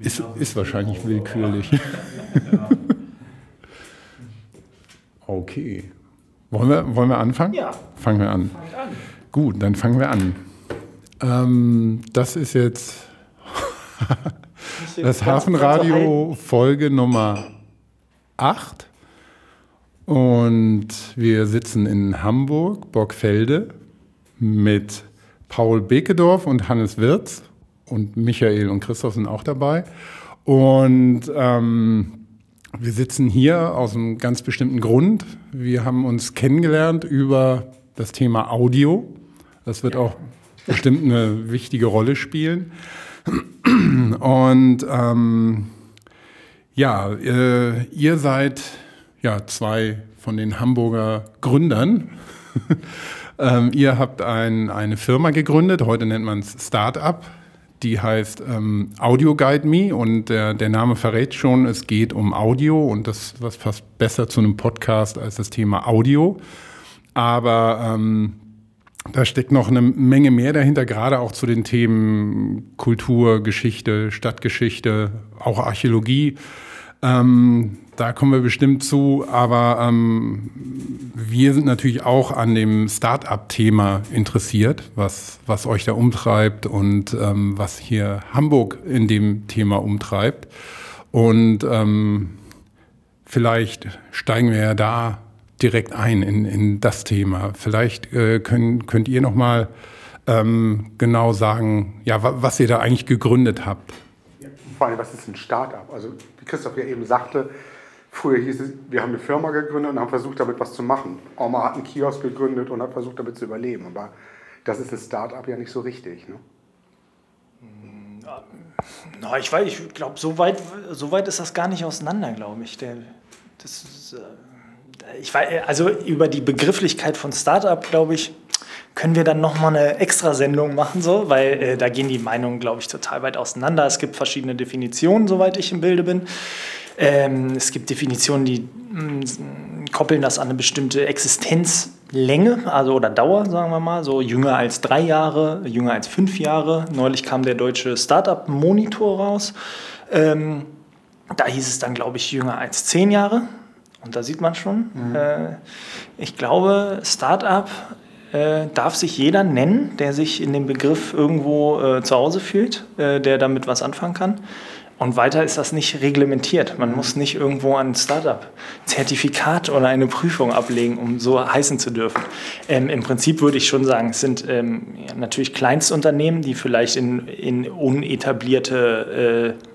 ist, ist wahrscheinlich willkürlich. okay. Wollen wir, wollen wir anfangen? Ja. Fangen wir an. An. Gut, dann fangen wir an. Ähm, das ist jetzt das Hafenradio Folge Nummer 8. Und wir sitzen in Hamburg, Borgfelde, mit Paul Bekedorf und Hannes Wirz. Und Michael und Christoph sind auch dabei. Und ähm, wir sitzen hier aus einem ganz bestimmten Grund. Wir haben uns kennengelernt über das Thema Audio. Das wird auch bestimmt eine wichtige Rolle spielen. Und ähm, ja, äh, ihr seid ja zwei von den Hamburger Gründern. ähm, ihr habt ein, eine Firma gegründet, heute nennt man es Startup. Die heißt ähm, Audio Guide Me und der, der Name verrät schon, es geht um Audio und das was passt besser zu einem Podcast als das Thema Audio. Aber ähm, da steckt noch eine Menge mehr dahinter, gerade auch zu den Themen Kultur, Geschichte, Stadtgeschichte, auch Archäologie. Ähm, da kommen wir bestimmt zu, aber ähm, wir sind natürlich auch an dem Start-up-Thema interessiert, was, was euch da umtreibt und ähm, was hier Hamburg in dem Thema umtreibt. Und ähm, vielleicht steigen wir ja da direkt ein in, in das Thema. Vielleicht äh, können, könnt ihr noch mal ähm, genau sagen, ja, was ihr da eigentlich gegründet habt. Vor allem, was ist ein Start-up? Also, wie Christoph ja eben sagte, früher hieß es, wir haben eine Firma gegründet und haben versucht, damit was zu machen. Oma hat einen Kiosk gegründet und hat versucht, damit zu überleben. Aber das ist ein Start-up ja nicht so richtig. Ne? Na, ich weiß, ich glaube, so weit, so weit ist das gar nicht auseinander, glaube ich. Der, das ist, äh, ich weiß, also über die Begrifflichkeit von Startup, glaube ich, können wir dann nochmal eine Extrasendung machen, so, weil äh, da gehen die Meinungen, glaube ich, total weit auseinander. Es gibt verschiedene Definitionen, soweit ich im Bilde bin. Ähm, es gibt Definitionen, die mh, koppeln das an eine bestimmte Existenzlänge, also oder Dauer, sagen wir mal, so jünger als drei Jahre, jünger als fünf Jahre. Neulich kam der deutsche Startup-Monitor raus. Ähm, da hieß es dann, glaube ich, jünger als zehn Jahre. Und da sieht man schon, mhm. äh, ich glaube, Startup äh, darf sich jeder nennen, der sich in dem Begriff irgendwo äh, zu Hause fühlt, äh, der damit was anfangen kann. Und weiter ist das nicht reglementiert. Man muss nicht irgendwo ein Startup-Zertifikat oder eine Prüfung ablegen, um so heißen zu dürfen. Ähm, Im Prinzip würde ich schon sagen, es sind ähm, natürlich Kleinstunternehmen, die vielleicht in, in unetablierte äh,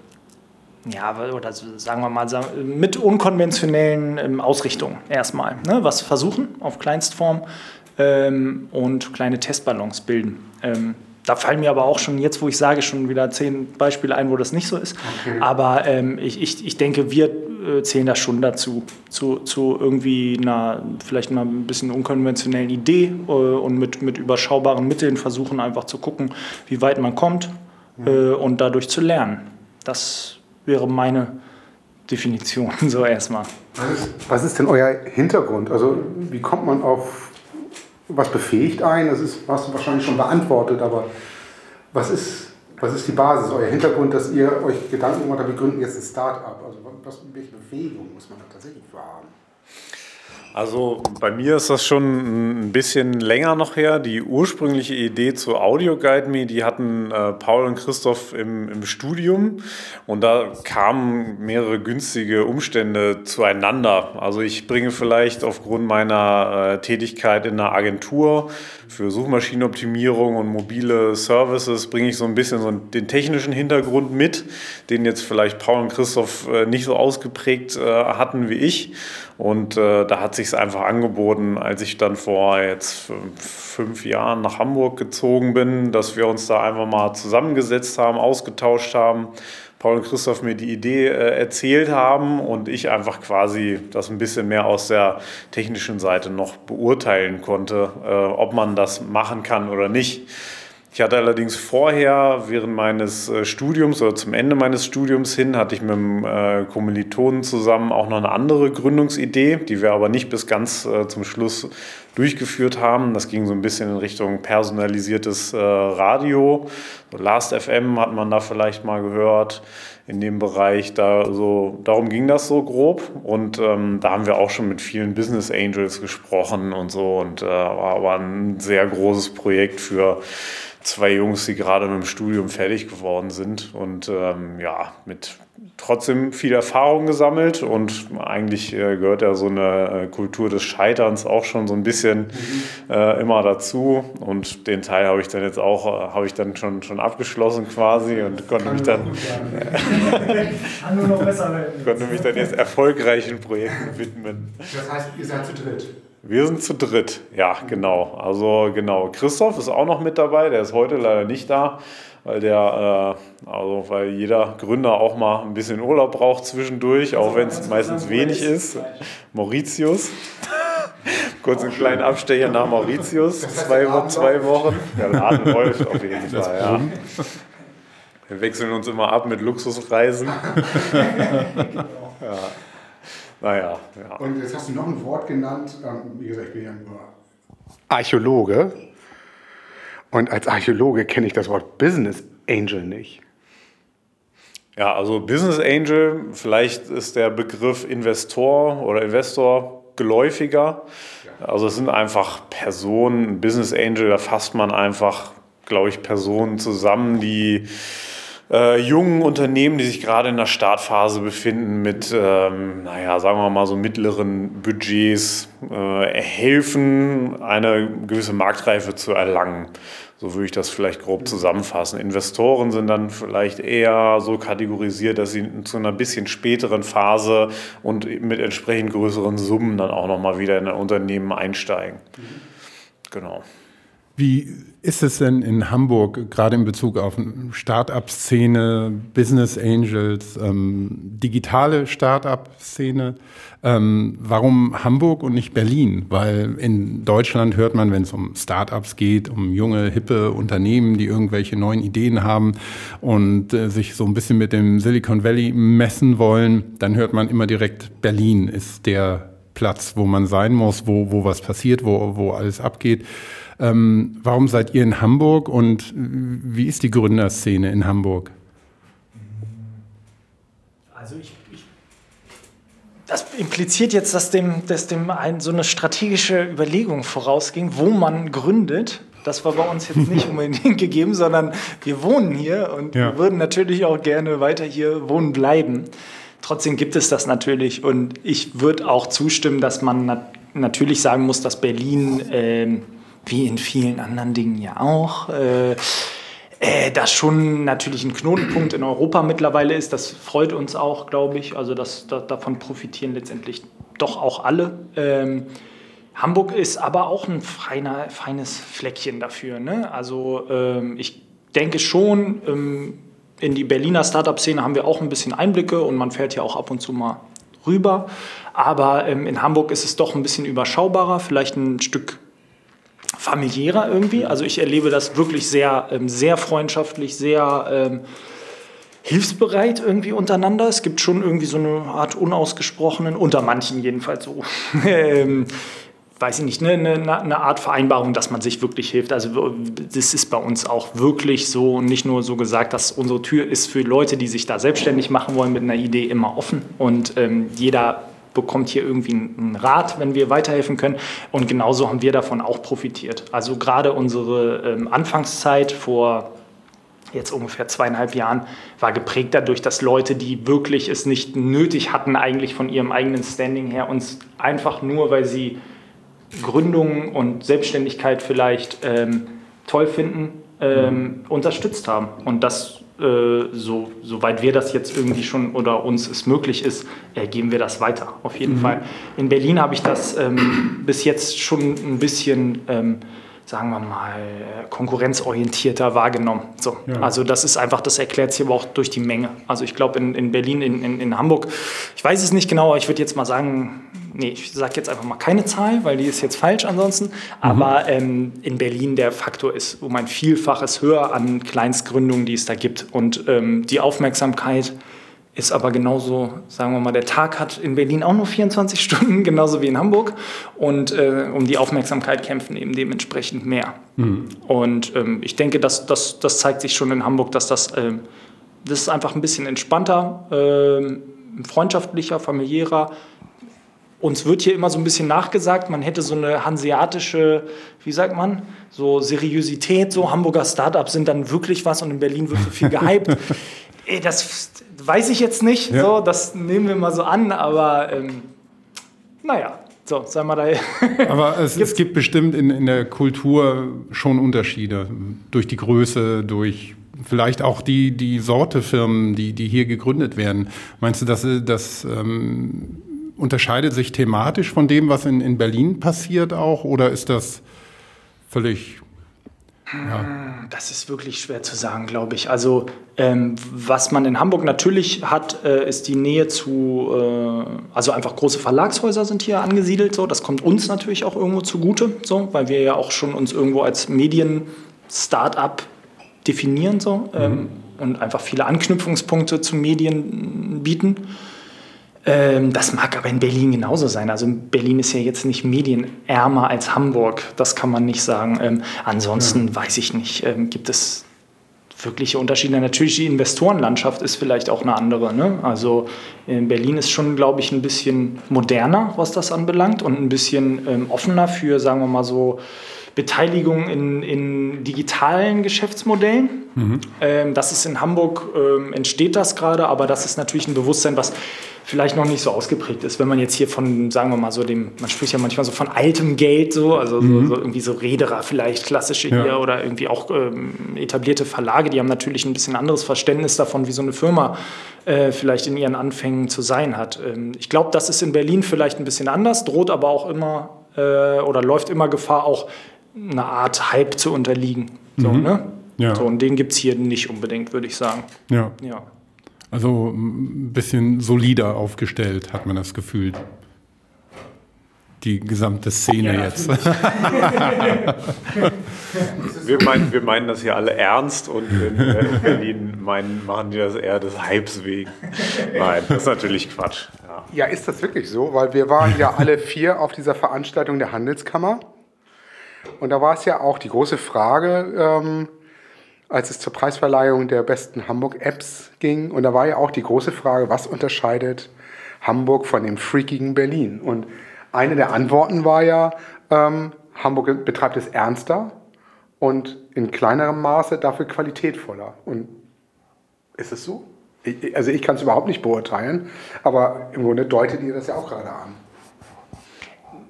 ja, oder sagen wir mal, mit unkonventionellen ähm, Ausrichtungen erstmal ne, was versuchen auf Kleinstform ähm, und kleine Testballons bilden. Ähm, da fallen mir aber auch schon jetzt, wo ich sage, schon wieder zehn Beispiele ein, wo das nicht so ist. Okay. Aber ähm, ich, ich, ich denke, wir äh, zählen da schon dazu, zu, zu irgendwie einer vielleicht mal ein bisschen unkonventionellen Idee äh, und mit, mit überschaubaren Mitteln versuchen einfach zu gucken, wie weit man kommt mhm. äh, und dadurch zu lernen. Das wäre meine Definition so erstmal. Was ist, was ist denn euer Hintergrund? Also wie kommt man auf was befähigt einen? Das ist, hast du wahrscheinlich schon beantwortet, aber was ist, was ist die Basis, euer Hintergrund, dass ihr euch Gedanken gemacht habt, wir gründen jetzt ein Start-up? Also was, welche Bewegung muss man da tatsächlich haben? Also bei mir ist das schon ein bisschen länger noch her. Die ursprüngliche Idee zu Audio Guide Me, die hatten äh, Paul und Christoph im, im Studium und da kamen mehrere günstige Umstände zueinander. Also ich bringe vielleicht aufgrund meiner äh, Tätigkeit in einer Agentur für Suchmaschinenoptimierung und mobile Services bringe ich so ein bisschen so den technischen Hintergrund mit, den jetzt vielleicht Paul und Christoph äh, nicht so ausgeprägt äh, hatten wie ich. Und äh, da hat sich es einfach angeboten, als ich dann vor jetzt fünf Jahren nach Hamburg gezogen bin, dass wir uns da einfach mal zusammengesetzt haben, ausgetauscht haben. Paul und Christoph mir die Idee äh, erzählt haben und ich einfach quasi das ein bisschen mehr aus der technischen Seite noch beurteilen konnte, äh, ob man das machen kann oder nicht. Ich hatte allerdings vorher, während meines äh, Studiums oder zum Ende meines Studiums hin, hatte ich mit einem äh, Kommilitonen zusammen auch noch eine andere Gründungsidee, die wir aber nicht bis ganz äh, zum Schluss durchgeführt haben. Das ging so ein bisschen in Richtung personalisiertes Radio. So Last FM hat man da vielleicht mal gehört in dem Bereich. Da, so, darum ging das so grob. Und ähm, da haben wir auch schon mit vielen Business Angels gesprochen und so. Und äh, war, war ein sehr großes Projekt für zwei Jungs, die gerade mit dem Studium fertig geworden sind und ähm, ja, mit trotzdem viel Erfahrung gesammelt und eigentlich äh, gehört ja so eine äh, Kultur des Scheiterns auch schon so ein bisschen mhm. äh, immer dazu und den Teil habe ich dann jetzt auch, äh, habe ich dann schon, schon abgeschlossen quasi und konnte Kann mich dann konnte mich dann jetzt erfolgreichen Projekten widmen. Das heißt, ihr seid zu dritt? Wir sind zu dritt, ja, genau. Also genau, Christoph ist auch noch mit dabei, der ist heute leider nicht da, weil der, äh, also weil jeder Gründer auch mal ein bisschen Urlaub braucht zwischendurch, auch wenn es meistens wenig ist. Mauritius. Kurz einen kleinen Abstecher nach Mauritius, zwei, zwei Wochen. Der Laden läuft auf jeden Fall, ja. Wir wechseln uns immer ab mit Luxusreisen. ja. Naja, ja. Und jetzt hast du noch ein Wort genannt. Ähm, wie gesagt, ich bin ja nur Archäologe. Und als Archäologe kenne ich das Wort Business Angel nicht. Ja, also Business Angel, vielleicht ist der Begriff Investor oder Investor geläufiger. Also es sind einfach Personen, Business Angel, da fasst man einfach, glaube ich, Personen zusammen, die äh, jungen Unternehmen, die sich gerade in der Startphase befinden, mit, ähm, naja, sagen wir mal so mittleren Budgets äh, helfen, eine gewisse Marktreife zu erlangen. So würde ich das vielleicht grob zusammenfassen. Investoren sind dann vielleicht eher so kategorisiert, dass sie zu einer bisschen späteren Phase und mit entsprechend größeren Summen dann auch nochmal wieder in ein Unternehmen einsteigen. Genau. Wie ist es denn in Hamburg, gerade in Bezug auf Start-up-Szene, Business Angels, ähm, digitale Start-up-Szene? Ähm, warum Hamburg und nicht Berlin? Weil in Deutschland hört man, wenn es um Start-ups geht, um junge, hippe Unternehmen, die irgendwelche neuen Ideen haben und äh, sich so ein bisschen mit dem Silicon Valley messen wollen, dann hört man immer direkt, Berlin ist der Platz, wo man sein muss, wo, wo was passiert, wo, wo alles abgeht. Ähm, warum seid ihr in Hamburg und wie ist die Gründerszene in Hamburg? Also ich, ich das impliziert jetzt, dass dem, dass dem ein, so eine strategische Überlegung vorausging, wo man gründet. Das war bei uns jetzt nicht unbedingt gegeben, sondern wir wohnen hier und ja. wir würden natürlich auch gerne weiter hier wohnen bleiben. Trotzdem gibt es das natürlich und ich würde auch zustimmen, dass man nat natürlich sagen muss, dass Berlin äh, wie in vielen anderen Dingen ja auch, äh, äh, das schon natürlich ein Knotenpunkt in Europa mittlerweile ist. Das freut uns auch, glaube ich. Also das, das, davon profitieren letztendlich doch auch alle. Ähm, Hamburg ist aber auch ein feiner, feines Fleckchen dafür. Ne? Also ähm, ich denke schon, ähm, in die Berliner Startup-Szene haben wir auch ein bisschen Einblicke und man fährt ja auch ab und zu mal rüber. Aber ähm, in Hamburg ist es doch ein bisschen überschaubarer, vielleicht ein Stück familiärer irgendwie. Also ich erlebe das wirklich sehr, ähm, sehr freundschaftlich, sehr ähm, hilfsbereit irgendwie untereinander. Es gibt schon irgendwie so eine Art unausgesprochenen, unter manchen jedenfalls so, ähm, weiß ich nicht, eine, eine, eine, Art Vereinbarung, dass man sich wirklich hilft. Also das ist bei uns auch wirklich so und nicht nur so gesagt, dass unsere Tür ist für Leute, die sich da selbstständig machen wollen mit einer Idee immer offen und ähm, jeder bekommt hier irgendwie einen Rat, wenn wir weiterhelfen können. Und genauso haben wir davon auch profitiert. Also gerade unsere ähm, Anfangszeit vor jetzt ungefähr zweieinhalb Jahren war geprägt dadurch, dass Leute, die wirklich es nicht nötig hatten, eigentlich von ihrem eigenen Standing her, uns einfach nur, weil sie Gründung und Selbstständigkeit vielleicht ähm, toll finden, ähm, mhm. unterstützt haben. Und das äh, so, soweit wir das jetzt irgendwie schon oder uns es möglich ist, äh, geben wir das weiter. Auf jeden mhm. Fall. In Berlin habe ich das ähm, bis jetzt schon ein bisschen, ähm, sagen wir mal, konkurrenzorientierter wahrgenommen. So. Ja. Also das ist einfach, das erklärt sich aber auch durch die Menge. Also ich glaube in, in Berlin, in, in, in Hamburg, ich weiß es nicht genau, aber ich würde jetzt mal sagen, nee, ich sage jetzt einfach mal keine Zahl, weil die ist jetzt falsch ansonsten. Aber mhm. ähm, in Berlin der Faktor ist um ein Vielfaches höher an Kleinstgründungen, die es da gibt. Und ähm, die Aufmerksamkeit ist aber genauso, sagen wir mal, der Tag hat in Berlin auch nur 24 Stunden, genauso wie in Hamburg. Und äh, um die Aufmerksamkeit kämpfen eben dementsprechend mehr. Mhm. Und ähm, ich denke, dass, dass, das zeigt sich schon in Hamburg, dass das, äh, das ist einfach ein bisschen entspannter, äh, freundschaftlicher, familiärer. Uns wird hier immer so ein bisschen nachgesagt, man hätte so eine hanseatische, wie sagt man, so Seriosität, so Hamburger Startups sind dann wirklich was und in Berlin wird so viel gehypt. das weiß ich jetzt nicht, ja. so, das nehmen wir mal so an, aber ähm, naja, so, sagen wir da. aber es, es, gibt bestimmt in, in der Kultur schon Unterschiede durch die Größe, durch vielleicht auch die, die Sorte Firmen, die, die hier gegründet werden. Meinst du, dass das ähm, unterscheidet sich thematisch von dem, was in, in Berlin passiert auch, oder ist das völlig ja. Das ist wirklich schwer zu sagen, glaube ich. Also ähm, was man in Hamburg natürlich hat, äh, ist die Nähe zu, äh, also einfach große Verlagshäuser sind hier angesiedelt. So, das kommt uns natürlich auch irgendwo zugute, so, weil wir ja auch schon uns irgendwo als Medien-Startup definieren so ähm, mhm. und einfach viele Anknüpfungspunkte zu Medien bieten. Ähm, das mag aber in Berlin genauso sein. Also Berlin ist ja jetzt nicht medienärmer als Hamburg, das kann man nicht sagen. Ähm, ansonsten ja. weiß ich nicht, ähm, gibt es wirkliche Unterschiede. Natürlich die Investorenlandschaft ist vielleicht auch eine andere. Ne? Also in Berlin ist schon, glaube ich, ein bisschen moderner, was das anbelangt und ein bisschen ähm, offener für, sagen wir mal so, Beteiligung in, in digitalen Geschäftsmodellen. Mhm. Ähm, das ist in Hamburg, ähm, entsteht das gerade, aber das ist natürlich ein Bewusstsein, was vielleicht noch nicht so ausgeprägt ist. Wenn man jetzt hier von, sagen wir mal so, dem, man spricht ja manchmal so von altem Geld, so, also mhm. so, so irgendwie so Rederer vielleicht, klassische ja. hier oder irgendwie auch ähm, etablierte Verlage, die haben natürlich ein bisschen anderes Verständnis davon, wie so eine Firma äh, vielleicht in ihren Anfängen zu sein hat. Ähm, ich glaube, das ist in Berlin vielleicht ein bisschen anders, droht aber auch immer äh, oder läuft immer Gefahr, auch eine Art Hype zu unterliegen. So, mhm. ne? ja. so, und den gibt es hier nicht unbedingt, würde ich sagen. Ja. ja. Also ein bisschen solider aufgestellt, hat man das Gefühl. Die gesamte Szene ja, jetzt. wir, meinen, wir meinen das hier alle ernst und in Berlin meinen, machen die das eher des Hypes wegen. Nein, das ist natürlich Quatsch. Ja. ja, ist das wirklich so? Weil wir waren ja alle vier auf dieser Veranstaltung der Handelskammer. Und da war es ja auch die große Frage, ähm, als es zur Preisverleihung der besten Hamburg-Apps ging. Und da war ja auch die große Frage, was unterscheidet Hamburg von dem freakigen Berlin? Und eine der Antworten war ja, ähm, Hamburg betreibt es ernster und in kleinerem Maße dafür qualitätvoller. Und ist es so? Ich, also ich kann es überhaupt nicht beurteilen, aber im Grunde deutet ihr das ja auch gerade an.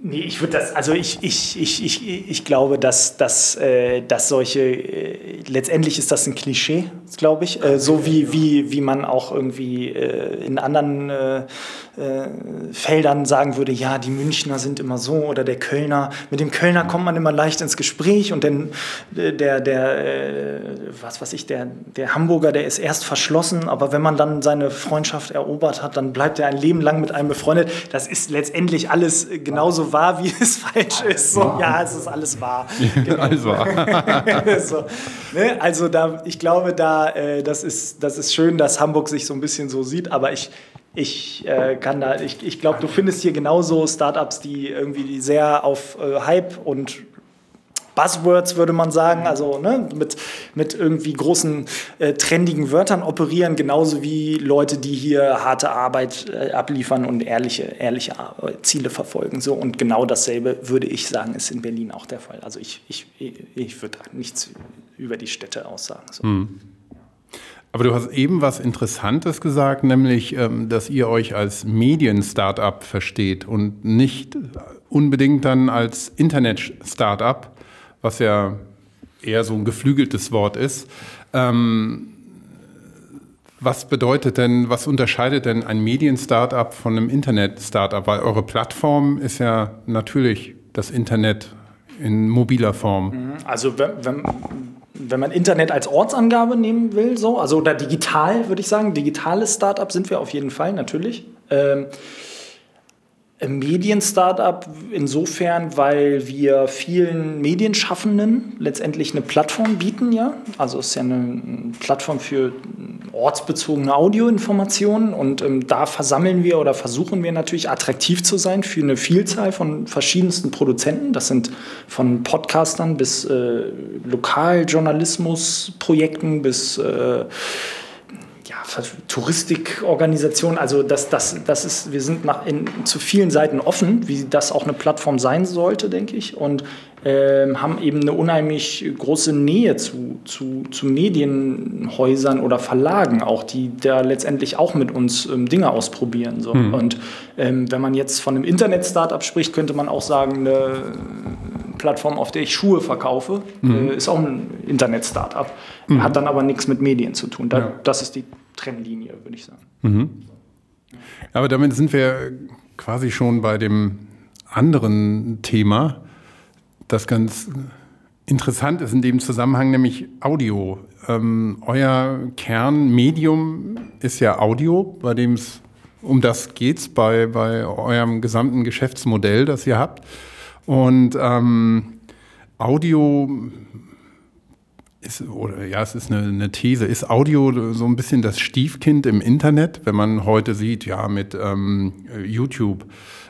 Nee, ich würde das, also ich, ich, ich, ich, ich glaube, dass, dass, äh, dass solche, äh, letztendlich ist das ein Klischee, glaube ich, äh, so wie, wie, wie man auch irgendwie äh, in anderen äh, äh, Feldern sagen würde, ja, die Münchner sind immer so oder der Kölner, mit dem Kölner kommt man immer leicht ins Gespräch und dann der, der was weiß ich, der, der Hamburger, der ist erst verschlossen, aber wenn man dann seine Freundschaft erobert hat, dann bleibt er ein Leben lang mit einem befreundet. Das ist letztendlich alles genauso wahr, wie es falsch ist. So, ja, es ist alles wahr. Genau. alles wahr. so, ne? Also da, ich glaube, da, äh, das, ist, das ist schön, dass Hamburg sich so ein bisschen so sieht, aber ich ich äh, kann da, ich, ich glaube, du findest hier genauso Startups, die irgendwie sehr auf äh, Hype und Buzzwords, würde man sagen, also ne, mit, mit irgendwie großen äh, trendigen Wörtern operieren, genauso wie Leute, die hier harte Arbeit äh, abliefern und ehrliche, ehrliche Ziele verfolgen. So. Und genau dasselbe würde ich sagen, ist in Berlin auch der Fall. Also ich, ich, ich würde nichts über die Städte aussagen. So. Hm. Aber du hast eben was Interessantes gesagt, nämlich, ähm, dass ihr euch als Medien-Startup versteht und nicht unbedingt dann als Internet-Startup, was ja eher so ein geflügeltes Wort ist. Ähm, was bedeutet denn, was unterscheidet denn ein Medien-Startup von einem Internet-Startup? Weil eure Plattform ist ja natürlich das Internet in mobiler Form. Mhm. Also wenn, wenn wenn man Internet als Ortsangabe nehmen will, so, also oder digital, würde ich sagen, digitales Startup sind wir auf jeden Fall, natürlich. Ähm, Medien-Startup insofern, weil wir vielen Medienschaffenden letztendlich eine Plattform bieten, ja. Also es ist ja eine Plattform für ortsbezogene Audioinformationen und ähm, da versammeln wir oder versuchen wir natürlich attraktiv zu sein für eine Vielzahl von verschiedensten Produzenten. Das sind von Podcastern bis äh, Lokaljournalismusprojekten bis äh, Touristikorganisation, also das, das, das ist, wir sind nach, in, zu vielen Seiten offen, wie das auch eine Plattform sein sollte, denke ich, und äh, haben eben eine unheimlich große Nähe zu, zu, zu Medienhäusern oder Verlagen auch, die da letztendlich auch mit uns ähm, Dinge ausprobieren. So. Mhm. Und ähm, wenn man jetzt von einem Internet-Startup spricht, könnte man auch sagen, eine Plattform, auf der ich Schuhe verkaufe, mhm. äh, ist auch ein Internet-Startup, mhm. hat dann aber nichts mit Medien zu tun. Da, ja. Das ist die Trennlinie, würde ich sagen. Mhm. Aber damit sind wir quasi schon bei dem anderen Thema, das ganz interessant ist in dem Zusammenhang, nämlich Audio. Ähm, euer Kernmedium ist ja Audio, bei dem es um das geht bei, bei eurem gesamten Geschäftsmodell, das ihr habt. Und ähm, Audio ist, oder ja, es ist eine, eine, These, ist Audio so ein bisschen das Stiefkind im Internet, wenn man heute sieht, ja, mit ähm, YouTube.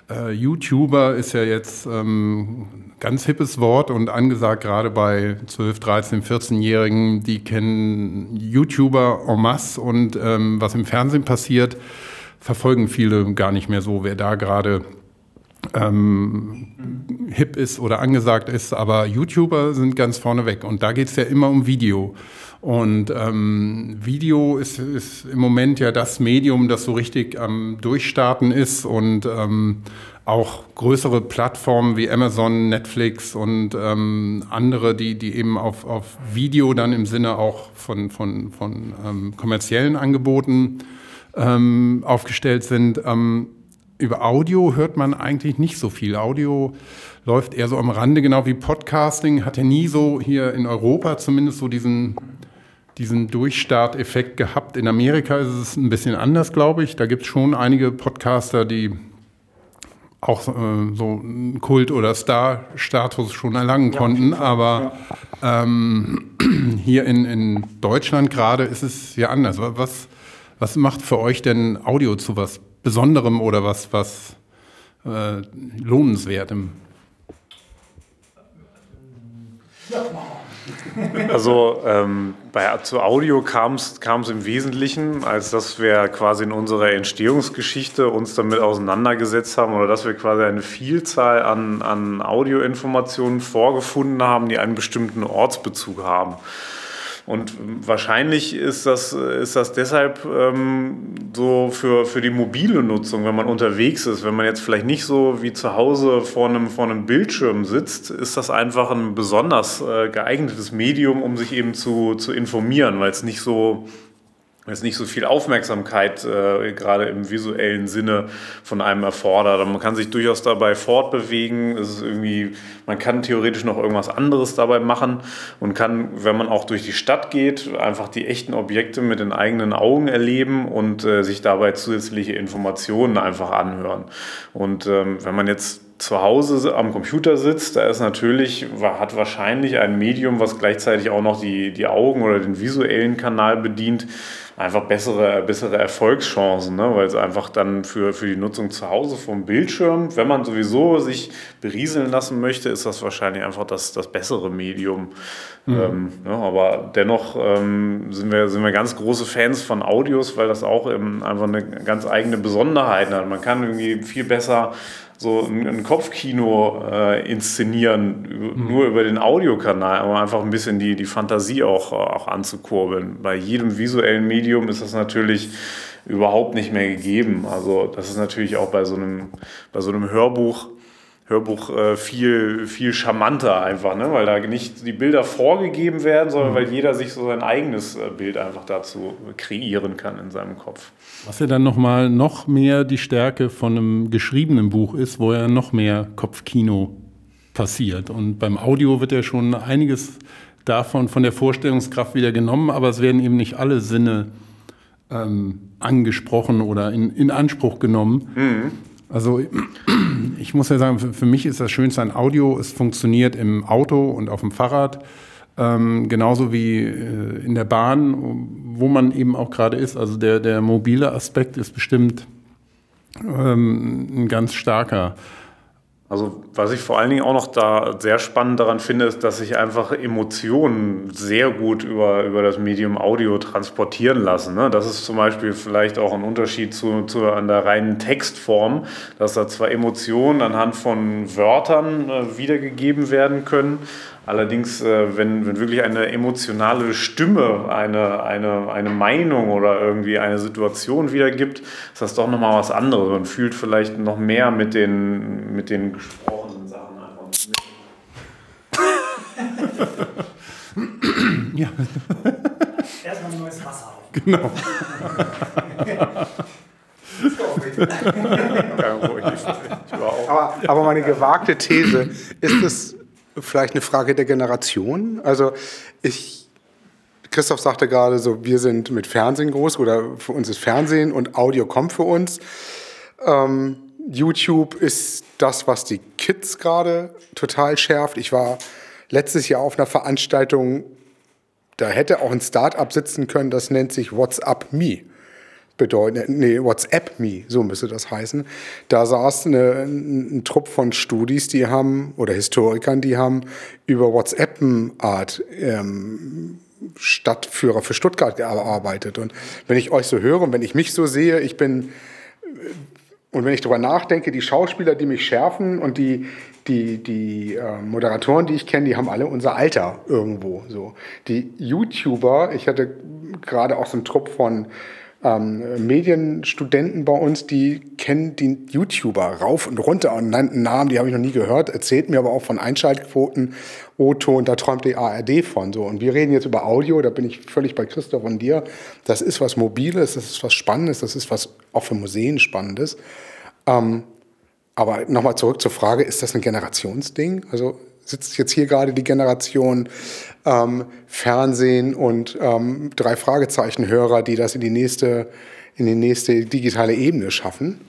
Äh, YouTuber ist ja jetzt ähm, ganz hippes Wort und angesagt gerade bei 12, 13, 14-Jährigen, die kennen YouTuber en masse und ähm, was im Fernsehen passiert, verfolgen viele gar nicht mehr so, wer da gerade ähm, hip ist oder angesagt ist, aber YouTuber sind ganz vorne weg und da geht es ja immer um Video. Und ähm, Video ist, ist im Moment ja das Medium, das so richtig am Durchstarten ist und ähm, auch größere Plattformen wie Amazon, Netflix und ähm, andere, die, die eben auf, auf Video dann im Sinne auch von, von, von ähm, kommerziellen Angeboten ähm, aufgestellt sind. Über Audio hört man eigentlich nicht so viel. Audio läuft eher so am Rande, genau wie Podcasting, hat ja nie so hier in Europa zumindest so diesen, diesen Durchstarteffekt gehabt. In Amerika ist es ein bisschen anders, glaube ich. Da gibt es schon einige Podcaster, die auch äh, so einen Kult- oder Star-Status schon erlangen ja, konnten. Aber ja. ähm, hier in, in Deutschland gerade ist es ja anders. Was, was macht für euch denn Audio zu was Besonderem oder was, was äh, Lohnenswertem? Also ähm, bei, zu Audio kam es im Wesentlichen, als dass wir quasi in unserer Entstehungsgeschichte uns damit auseinandergesetzt haben oder dass wir quasi eine Vielzahl an, an Audioinformationen vorgefunden haben, die einen bestimmten Ortsbezug haben. Und wahrscheinlich ist das, ist das deshalb ähm, so für, für die mobile Nutzung, wenn man unterwegs ist, wenn man jetzt vielleicht nicht so wie zu Hause vor einem, vor einem Bildschirm sitzt, ist das einfach ein besonders äh, geeignetes Medium, um sich eben zu, zu informieren, weil es nicht so jetzt nicht so viel Aufmerksamkeit äh, gerade im visuellen Sinne von einem erfordert. Man kann sich durchaus dabei fortbewegen. Es ist irgendwie, man kann theoretisch noch irgendwas anderes dabei machen und kann, wenn man auch durch die Stadt geht, einfach die echten Objekte mit den eigenen Augen erleben und äh, sich dabei zusätzliche Informationen einfach anhören. Und ähm, wenn man jetzt zu Hause am Computer sitzt, da ist natürlich, hat wahrscheinlich ein Medium, was gleichzeitig auch noch die, die Augen oder den visuellen Kanal bedient, einfach bessere, bessere Erfolgschancen, ne? weil es einfach dann für, für die Nutzung zu Hause vom Bildschirm, wenn man sowieso sich berieseln lassen möchte, ist das wahrscheinlich einfach das, das bessere Medium. Mhm. Ähm, ja, aber dennoch ähm, sind, wir, sind wir ganz große Fans von Audios, weil das auch einfach eine ganz eigene Besonderheit hat. Man kann irgendwie viel besser so ein, Kopfkino äh, inszenieren, mhm. nur über den Audiokanal, um einfach ein bisschen die, die Fantasie auch, auch anzukurbeln. Bei jedem visuellen Medium ist das natürlich überhaupt nicht mehr gegeben. Also das ist natürlich auch bei so einem, bei so einem Hörbuch Hörbuch äh, viel, viel charmanter einfach, ne? weil da nicht die Bilder vorgegeben werden, sondern mhm. weil jeder sich so sein eigenes äh, Bild einfach dazu kreieren kann in seinem Kopf. Was ja dann nochmal noch mehr die Stärke von einem geschriebenen Buch ist, wo ja noch mehr Kopfkino passiert. Und beim Audio wird ja schon einiges davon von der Vorstellungskraft wieder genommen, aber es werden eben nicht alle Sinne ähm, angesprochen oder in, in Anspruch genommen. Mhm. Also ich muss ja sagen, für, für, mich ist das Schönste an Audio, es funktioniert im Auto und auf dem Fahrrad, ähm, genauso wie äh, in der Bahn, wo man eben auch gerade ist. Also der, der mobile Aspekt ist bestimmt ähm, ein ganz starker. Also was ich vor allen Dingen auch noch da sehr spannend daran finde, ist, dass sich einfach Emotionen sehr gut über, über das Medium Audio transportieren lassen. Ne? Das ist zum Beispiel vielleicht auch ein Unterschied zu, zu an der reinen Textform, dass da zwar Emotionen anhand von Wörtern äh, wiedergegeben werden können, Allerdings, äh, wenn, wenn wirklich eine emotionale Stimme eine, eine, eine Meinung oder irgendwie eine Situation wiedergibt, ist das doch nochmal was anderes. Man fühlt vielleicht noch mehr mit den, mit den gesprochenen Sachen einfach. ja. Erstmal ein neues Wasser auf. Genau. aber, aber meine gewagte These ist es vielleicht eine Frage der Generation. Also ich, Christoph sagte gerade so, wir sind mit Fernsehen groß oder für uns ist Fernsehen und Audio kommt für uns. Ähm, YouTube ist das, was die Kids gerade total schärft. Ich war letztes Jahr auf einer Veranstaltung, da hätte auch ein Start-up sitzen können, das nennt sich WhatsApp Me bedeuten, nee, WhatsApp Me, so müsste das heißen. Da saß eine, ein, Trupp von Studis, die haben, oder Historikern, die haben über WhatsApp-Art ähm, Stadtführer für Stuttgart gearbeitet. Und wenn ich euch so höre und wenn ich mich so sehe, ich bin, und wenn ich darüber nachdenke, die Schauspieler, die mich schärfen und die, die, die äh, Moderatoren, die ich kenne, die haben alle unser Alter irgendwo. So. Die YouTuber, ich hatte gerade auch so einen Trupp von ähm, Medienstudenten bei uns, die kennen die YouTuber rauf und runter und nannten Namen, die habe ich noch nie gehört, erzählt mir aber auch von Einschaltquoten, O-Ton, da träumt die ARD von. So. Und wir reden jetzt über Audio, da bin ich völlig bei Christoph und dir. Das ist was Mobiles, das ist was Spannendes, das ist was auch für Museen Spannendes. Ähm, aber nochmal zurück zur Frage, ist das ein Generationsding? Also sitzt jetzt hier gerade die Generation ähm, Fernsehen und ähm, drei Fragezeichen-Hörer, die das in die nächste, in die nächste digitale Ebene schaffen?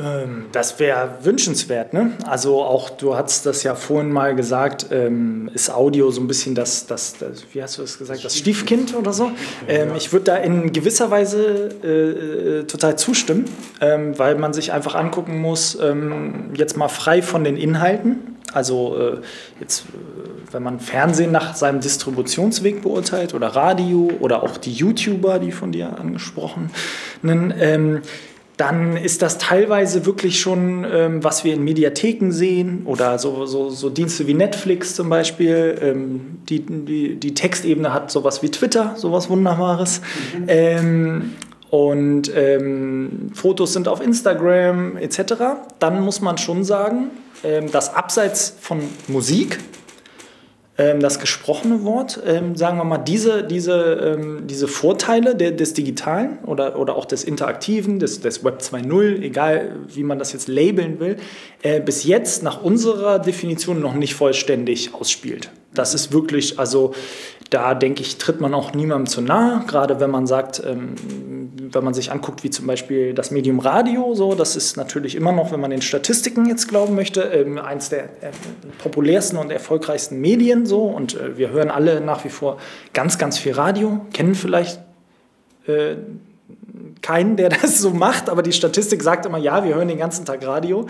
Ähm, das wäre wünschenswert. Ne? Also auch, du hast das ja vorhin mal gesagt, ähm, ist Audio so ein bisschen das, das, das, wie hast du das gesagt, das Stiefkind oder so. Ähm, ich würde da in gewisser Weise äh, äh, total zustimmen, ähm, weil man sich einfach angucken muss, ähm, jetzt mal frei von den Inhalten. Also äh, jetzt, äh, wenn man Fernsehen nach seinem Distributionsweg beurteilt oder Radio oder auch die YouTuber, die von dir angesprochenen, ähm, dann ist das teilweise wirklich schon, ähm, was wir in Mediatheken sehen oder so, so, so Dienste wie Netflix zum Beispiel. Ähm, die, die, die, Textebene hat sowas wie Twitter, sowas Wunderbares. Mhm. Ähm, und Fotos sind auf Instagram etc. Dann muss man schon sagen, dass abseits von Musik ähm, das gesprochene Wort, ähm, sagen wir mal, diese, diese, ähm, diese Vorteile des Digitalen oder, oder auch des Interaktiven, des, des Web 2.0, egal wie man das jetzt labeln will, äh, bis jetzt nach unserer Definition noch nicht vollständig ausspielt. Das ist wirklich, also da denke ich, tritt man auch niemandem zu nahe, gerade wenn man sagt, ähm, wenn man sich anguckt, wie zum Beispiel das Medium Radio, so, das ist natürlich immer noch, wenn man den Statistiken jetzt glauben möchte, ähm, eins der äh, populärsten und erfolgreichsten Medien so. Und äh, wir hören alle nach wie vor ganz, ganz viel Radio, kennen vielleicht äh, keinen, der das so macht, aber die Statistik sagt immer, ja, wir hören den ganzen Tag Radio.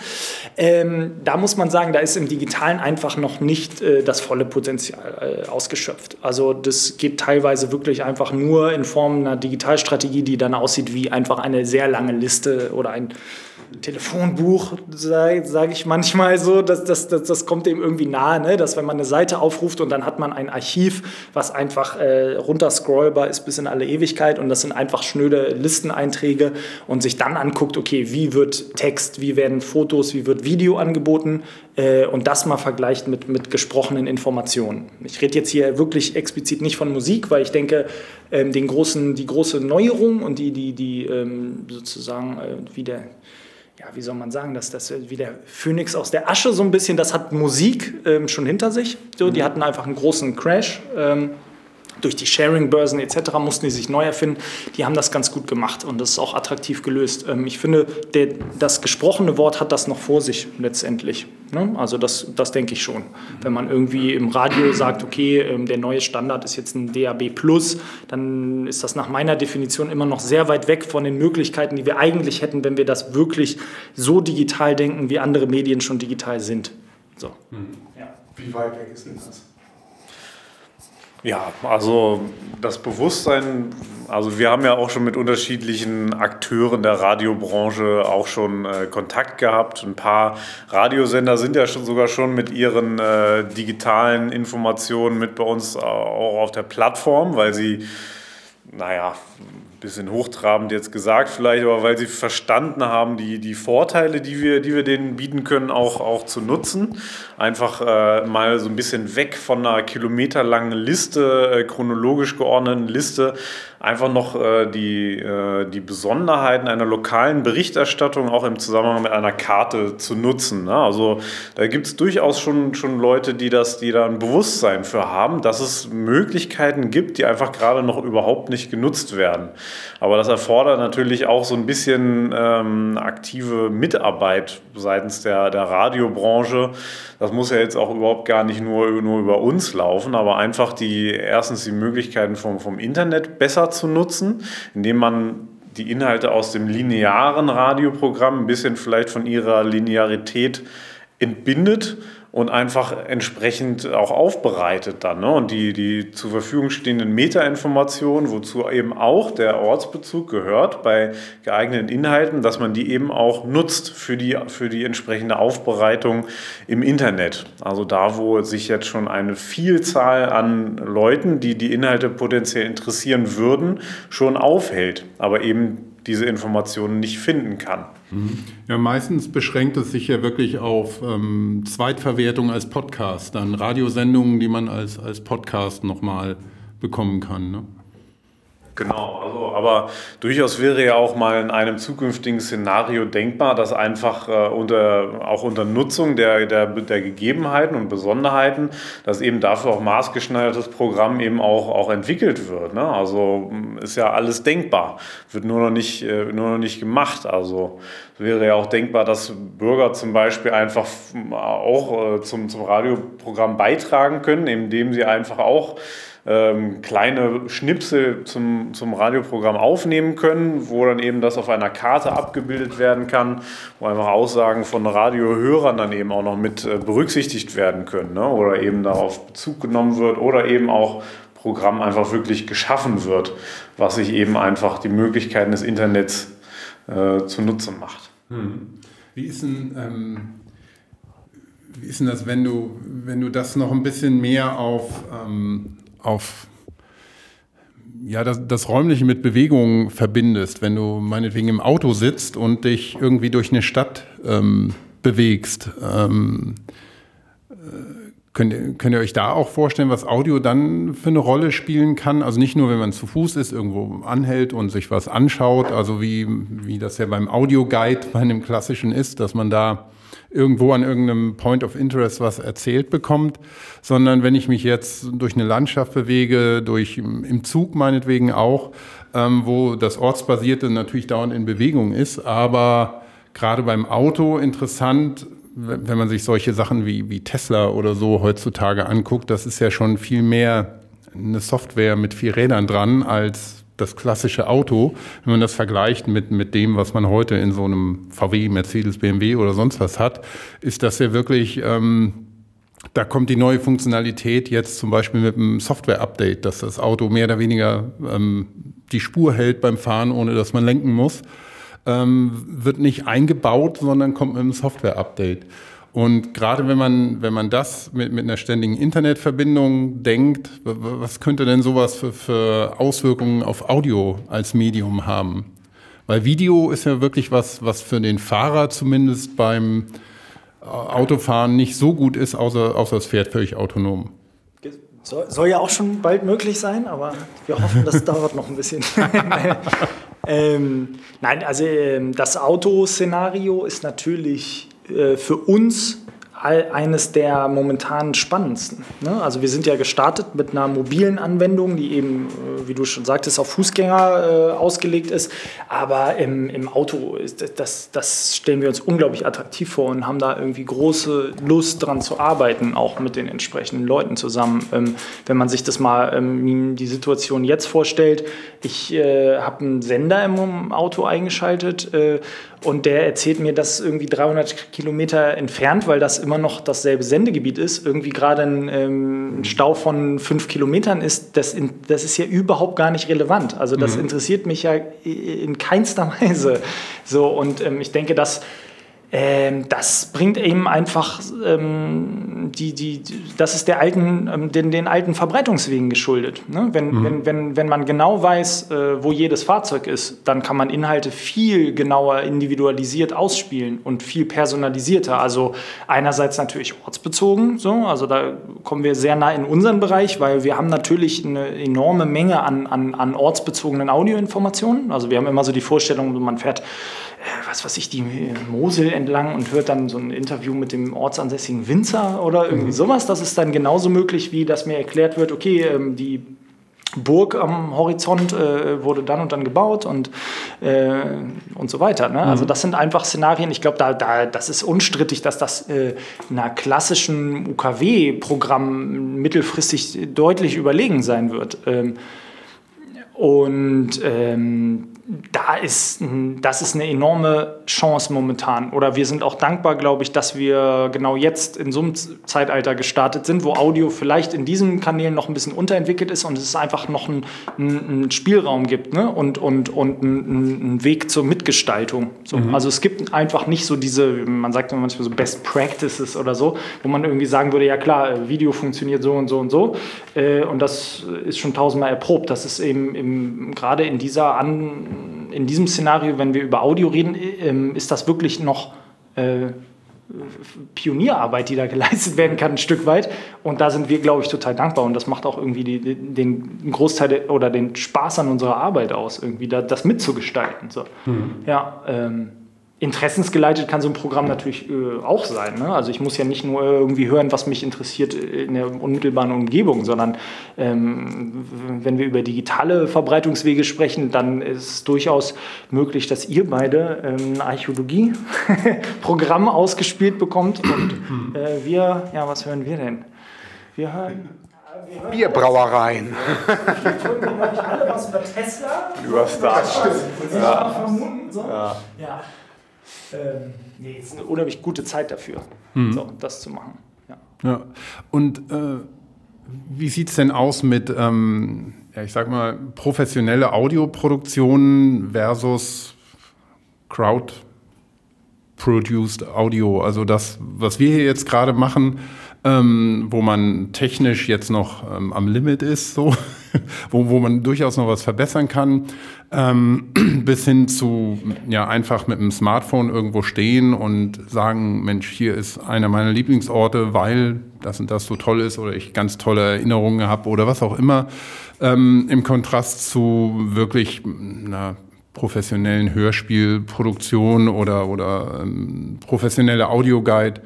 Ähm, da muss man sagen, da ist im Digitalen einfach noch nicht äh, das volle Potenzial äh, ausgeschöpft. Also das geht teilweise wirklich einfach nur in Form einer Digitalstrategie, die dann aussieht wie einfach eine sehr lange Liste oder ein Telefonbuch, sage sag ich manchmal so, das, das, das, das kommt dem irgendwie nahe, ne? dass wenn man eine Seite aufruft und dann hat man ein Archiv, was einfach äh, runterscrollbar ist bis in alle Ewigkeit und das sind einfach schnöde Listeneinträge und sich dann anguckt, okay, wie wird Text, wie werden Fotos, wie wird Video angeboten äh, und das mal vergleicht mit, mit gesprochenen Informationen. Ich rede jetzt hier wirklich explizit nicht von Musik, weil ich denke, ähm, den großen, die große Neuerung und die, die, die ähm, sozusagen äh, wie der ja, wie soll man sagen, dass das wie der Phönix aus der Asche so ein bisschen, das hat Musik ähm, schon hinter sich. So, Die mhm. hatten einfach einen großen Crash. Ähm, durch die Sharing-Börsen etc. mussten die sich neu erfinden. Die haben das ganz gut gemacht und das ist auch attraktiv gelöst. Ähm, ich finde, der, das gesprochene Wort hat das noch vor sich letztendlich. Ne? Also das, das denke ich schon. Wenn man irgendwie im Radio sagt, okay, ähm, der neue Standard ist jetzt ein DAB+, dann ist das nach meiner Definition immer noch sehr weit weg von den Möglichkeiten, die wir eigentlich hätten, wenn wir das wirklich so digital denken, wie andere Medien schon digital sind. So. Hm. Ja. Wie weit weg ist denn das? Ja, also das Bewusstsein, also wir haben ja auch schon mit unterschiedlichen Akteuren der Radiobranche auch schon äh, Kontakt gehabt. Ein paar Radiosender sind ja schon sogar schon mit ihren äh, digitalen Informationen mit bei uns auch auf der Plattform, weil sie, naja, bisschen hochtrabend jetzt gesagt vielleicht, aber weil sie verstanden haben, die, die Vorteile, die wir, die wir denen bieten können, auch, auch zu nutzen. Einfach äh, mal so ein bisschen weg von einer kilometerlangen Liste, äh, chronologisch geordneten Liste, einfach noch äh, die, äh, die Besonderheiten einer lokalen Berichterstattung auch im Zusammenhang mit einer Karte zu nutzen. Ne? Also da gibt es durchaus schon, schon Leute, die, das, die da ein Bewusstsein für haben, dass es Möglichkeiten gibt, die einfach gerade noch überhaupt nicht genutzt werden. Aber das erfordert natürlich auch so ein bisschen ähm, aktive Mitarbeit seitens der, der Radiobranche. Das muss ja jetzt auch überhaupt gar nicht nur, nur über uns laufen, aber einfach die erstens die Möglichkeiten vom, vom Internet besser zu nutzen, indem man die Inhalte aus dem linearen Radioprogramm ein bisschen vielleicht von ihrer Linearität entbindet und einfach entsprechend auch aufbereitet dann. Ne? Und die, die zur Verfügung stehenden Metainformationen, wozu eben auch der Ortsbezug gehört bei geeigneten Inhalten, dass man die eben auch nutzt für die, für die entsprechende Aufbereitung im Internet. Also da, wo sich jetzt schon eine Vielzahl an Leuten, die die Inhalte potenziell interessieren würden, schon aufhält, aber eben diese Informationen nicht finden kann. Ja, meistens beschränkt es sich ja wirklich auf ähm, Zweitverwertung als Podcast, dann Radiosendungen, die man als, als Podcast nochmal bekommen kann. Ne? Genau, also, aber durchaus wäre ja auch mal in einem zukünftigen Szenario denkbar, dass einfach äh, unter, auch unter Nutzung der, der, der Gegebenheiten und Besonderheiten, dass eben dafür auch maßgeschneidertes Programm eben auch, auch entwickelt wird. Ne? Also ist ja alles denkbar, wird nur noch nicht, äh, nur noch nicht gemacht. Also wäre ja auch denkbar, dass Bürger zum Beispiel einfach auch äh, zum, zum Radioprogramm beitragen können, indem sie einfach auch ähm, kleine Schnipsel zum, zum Radioprogramm aufnehmen können, wo dann eben das auf einer Karte abgebildet werden kann, wo einfach Aussagen von Radiohörern dann eben auch noch mit äh, berücksichtigt werden können ne? oder eben darauf Bezug genommen wird oder eben auch Programm einfach wirklich geschaffen wird, was sich eben einfach die Möglichkeiten des Internets äh, zunutze macht. Hm. Wie ist denn, ähm, wie ist denn das, wenn du, wenn du das noch ein bisschen mehr auf ähm, auf ja, das, das Räumliche mit Bewegungen verbindest, wenn du meinetwegen im Auto sitzt und dich irgendwie durch eine Stadt ähm, bewegst. Ähm, äh, könnt, ihr, könnt ihr euch da auch vorstellen, was Audio dann für eine Rolle spielen kann? Also nicht nur, wenn man zu Fuß ist, irgendwo anhält und sich was anschaut, also wie, wie das ja beim Audioguide bei einem klassischen ist, dass man da irgendwo an irgendeinem Point of Interest was erzählt bekommt, sondern wenn ich mich jetzt durch eine Landschaft bewege, durch im Zug meinetwegen auch, ähm, wo das Ortsbasierte natürlich dauernd in Bewegung ist, aber gerade beim Auto interessant, wenn man sich solche Sachen wie, wie Tesla oder so heutzutage anguckt, das ist ja schon viel mehr eine Software mit vier Rädern dran als das klassische Auto, wenn man das vergleicht mit, mit dem, was man heute in so einem VW, Mercedes, BMW oder sonst was hat, ist das ja wirklich, ähm, da kommt die neue Funktionalität jetzt zum Beispiel mit einem Software-Update, dass das Auto mehr oder weniger ähm, die Spur hält beim Fahren, ohne dass man lenken muss, ähm, wird nicht eingebaut, sondern kommt mit einem Software-Update. Und gerade wenn man, wenn man das mit, mit einer ständigen Internetverbindung denkt, was könnte denn sowas für, für Auswirkungen auf Audio als Medium haben? Weil Video ist ja wirklich was, was für den Fahrer zumindest beim Autofahren nicht so gut ist, außer, außer es fährt völlig autonom. Soll, soll ja auch schon bald möglich sein, aber wir hoffen, das dauert noch ein bisschen. ähm, nein, also ähm, das Autoszenario ist natürlich äh, für uns eines der momentan spannendsten. Ne? Also wir sind ja gestartet mit einer mobilen Anwendung, die eben, äh, wie du schon sagtest, auf Fußgänger äh, ausgelegt ist. Aber im, im Auto, ist das, das stellen wir uns unglaublich attraktiv vor und haben da irgendwie große Lust dran zu arbeiten, auch mit den entsprechenden Leuten zusammen. Ähm, wenn man sich das mal ähm, die Situation jetzt vorstellt, ich äh, habe einen Sender im Auto eingeschaltet äh, und der erzählt mir, dass irgendwie 300 Kilometer entfernt, weil das immer noch dasselbe Sendegebiet ist, irgendwie gerade ein ähm, Stau von fünf Kilometern ist. Das, in, das ist ja überhaupt gar nicht relevant. Also das mhm. interessiert mich ja in keinster Weise. So, und ähm, ich denke, dass ähm, das bringt eben einfach ähm, die, die, das ist der alten, ähm, den, den alten Verbreitungswegen geschuldet. Ne? Wenn, mhm. wenn, wenn, wenn man genau weiß, äh, wo jedes Fahrzeug ist, dann kann man Inhalte viel genauer individualisiert ausspielen und viel personalisierter. Also einerseits natürlich ortsbezogen, so, also da kommen wir sehr nah in unseren Bereich, weil wir haben natürlich eine enorme Menge an, an, an ortsbezogenen Audioinformationen. Also wir haben immer so die Vorstellung, man fährt äh, was weiß ich, die Mosel entlang und hört dann so ein Interview mit dem ortsansässigen Winzer oder irgendwie mhm. sowas. Das ist dann genauso möglich, wie dass mir erklärt wird, okay, ähm, die Burg am Horizont äh, wurde dann und dann gebaut und, äh, und so weiter. Ne? Also mhm. Also das sind einfach Szenarien, ich glaube, da, da, das ist unstrittig, dass das äh, einer klassischen UKW-Programm mittelfristig deutlich überlegen sein wird. Ähm, und ähm, da ist, das ist eine enorme Chance momentan. Oder wir sind auch dankbar, glaube ich, dass wir genau jetzt in so einem Zeitalter gestartet sind, wo Audio vielleicht in diesen Kanälen noch ein bisschen unterentwickelt ist und es einfach noch einen, einen Spielraum gibt ne? und, und, und einen, Weg zur Mitgestaltung. So. Mhm. Also es gibt einfach nicht so diese, man sagt immer manchmal so Best Practices oder so, wo man irgendwie sagen würde, ja klar, Video funktioniert so und so und so. Äh, und das ist schon tausendmal erprobt. Das ist eben gerade in dieser An in diesem Szenario, wenn wir über Audio reden, ähm, ist das wirklich noch äh, Pionierarbeit, die da geleistet werden kann, ein Stück weit. Und da sind wir, glaube ich, total dankbar. Und das macht auch irgendwie die, den Großteil oder den Spaß an unserer Arbeit aus, irgendwie da, das mitzugestalten. So. Mhm. Ja, ähm, interessensgeleitet kann so ein Programm natürlich äh, auch sein. Ne? Also ich muss ja nicht nur irgendwie hören, was mich interessiert in der unmittelbaren Umgebung, sondern ähm, wenn wir über digitale Verbreitungswege sprechen, dann ist es durchaus möglich, dass ihr beide ähm, ein Archäologie-Programm ausgespielt bekommt und äh, wir, ja, was hören wir denn? Wir hören Bierbrauereien. Wir hören alle was über Tesla. Über. Ja. So. ja. ja ähm, nee, es ist eine unheimlich gute Zeit dafür, mhm. so, das zu machen. Ja. ja. Und äh, wie sieht es denn aus mit, ähm, ja, ich sag mal, professionelle Audioproduktion versus Crowd-produced Audio? Also das, was wir hier jetzt gerade machen, ähm, wo man technisch jetzt noch ähm, am Limit ist, so, wo, wo man durchaus noch was verbessern kann, ähm, bis hin zu ja einfach mit dem Smartphone irgendwo stehen und sagen, Mensch, hier ist einer meiner Lieblingsorte, weil das und das so toll ist oder ich ganz tolle Erinnerungen habe oder was auch immer, ähm, im Kontrast zu wirklich einer professionellen Hörspielproduktion oder, oder ähm, professionelle Audioguide.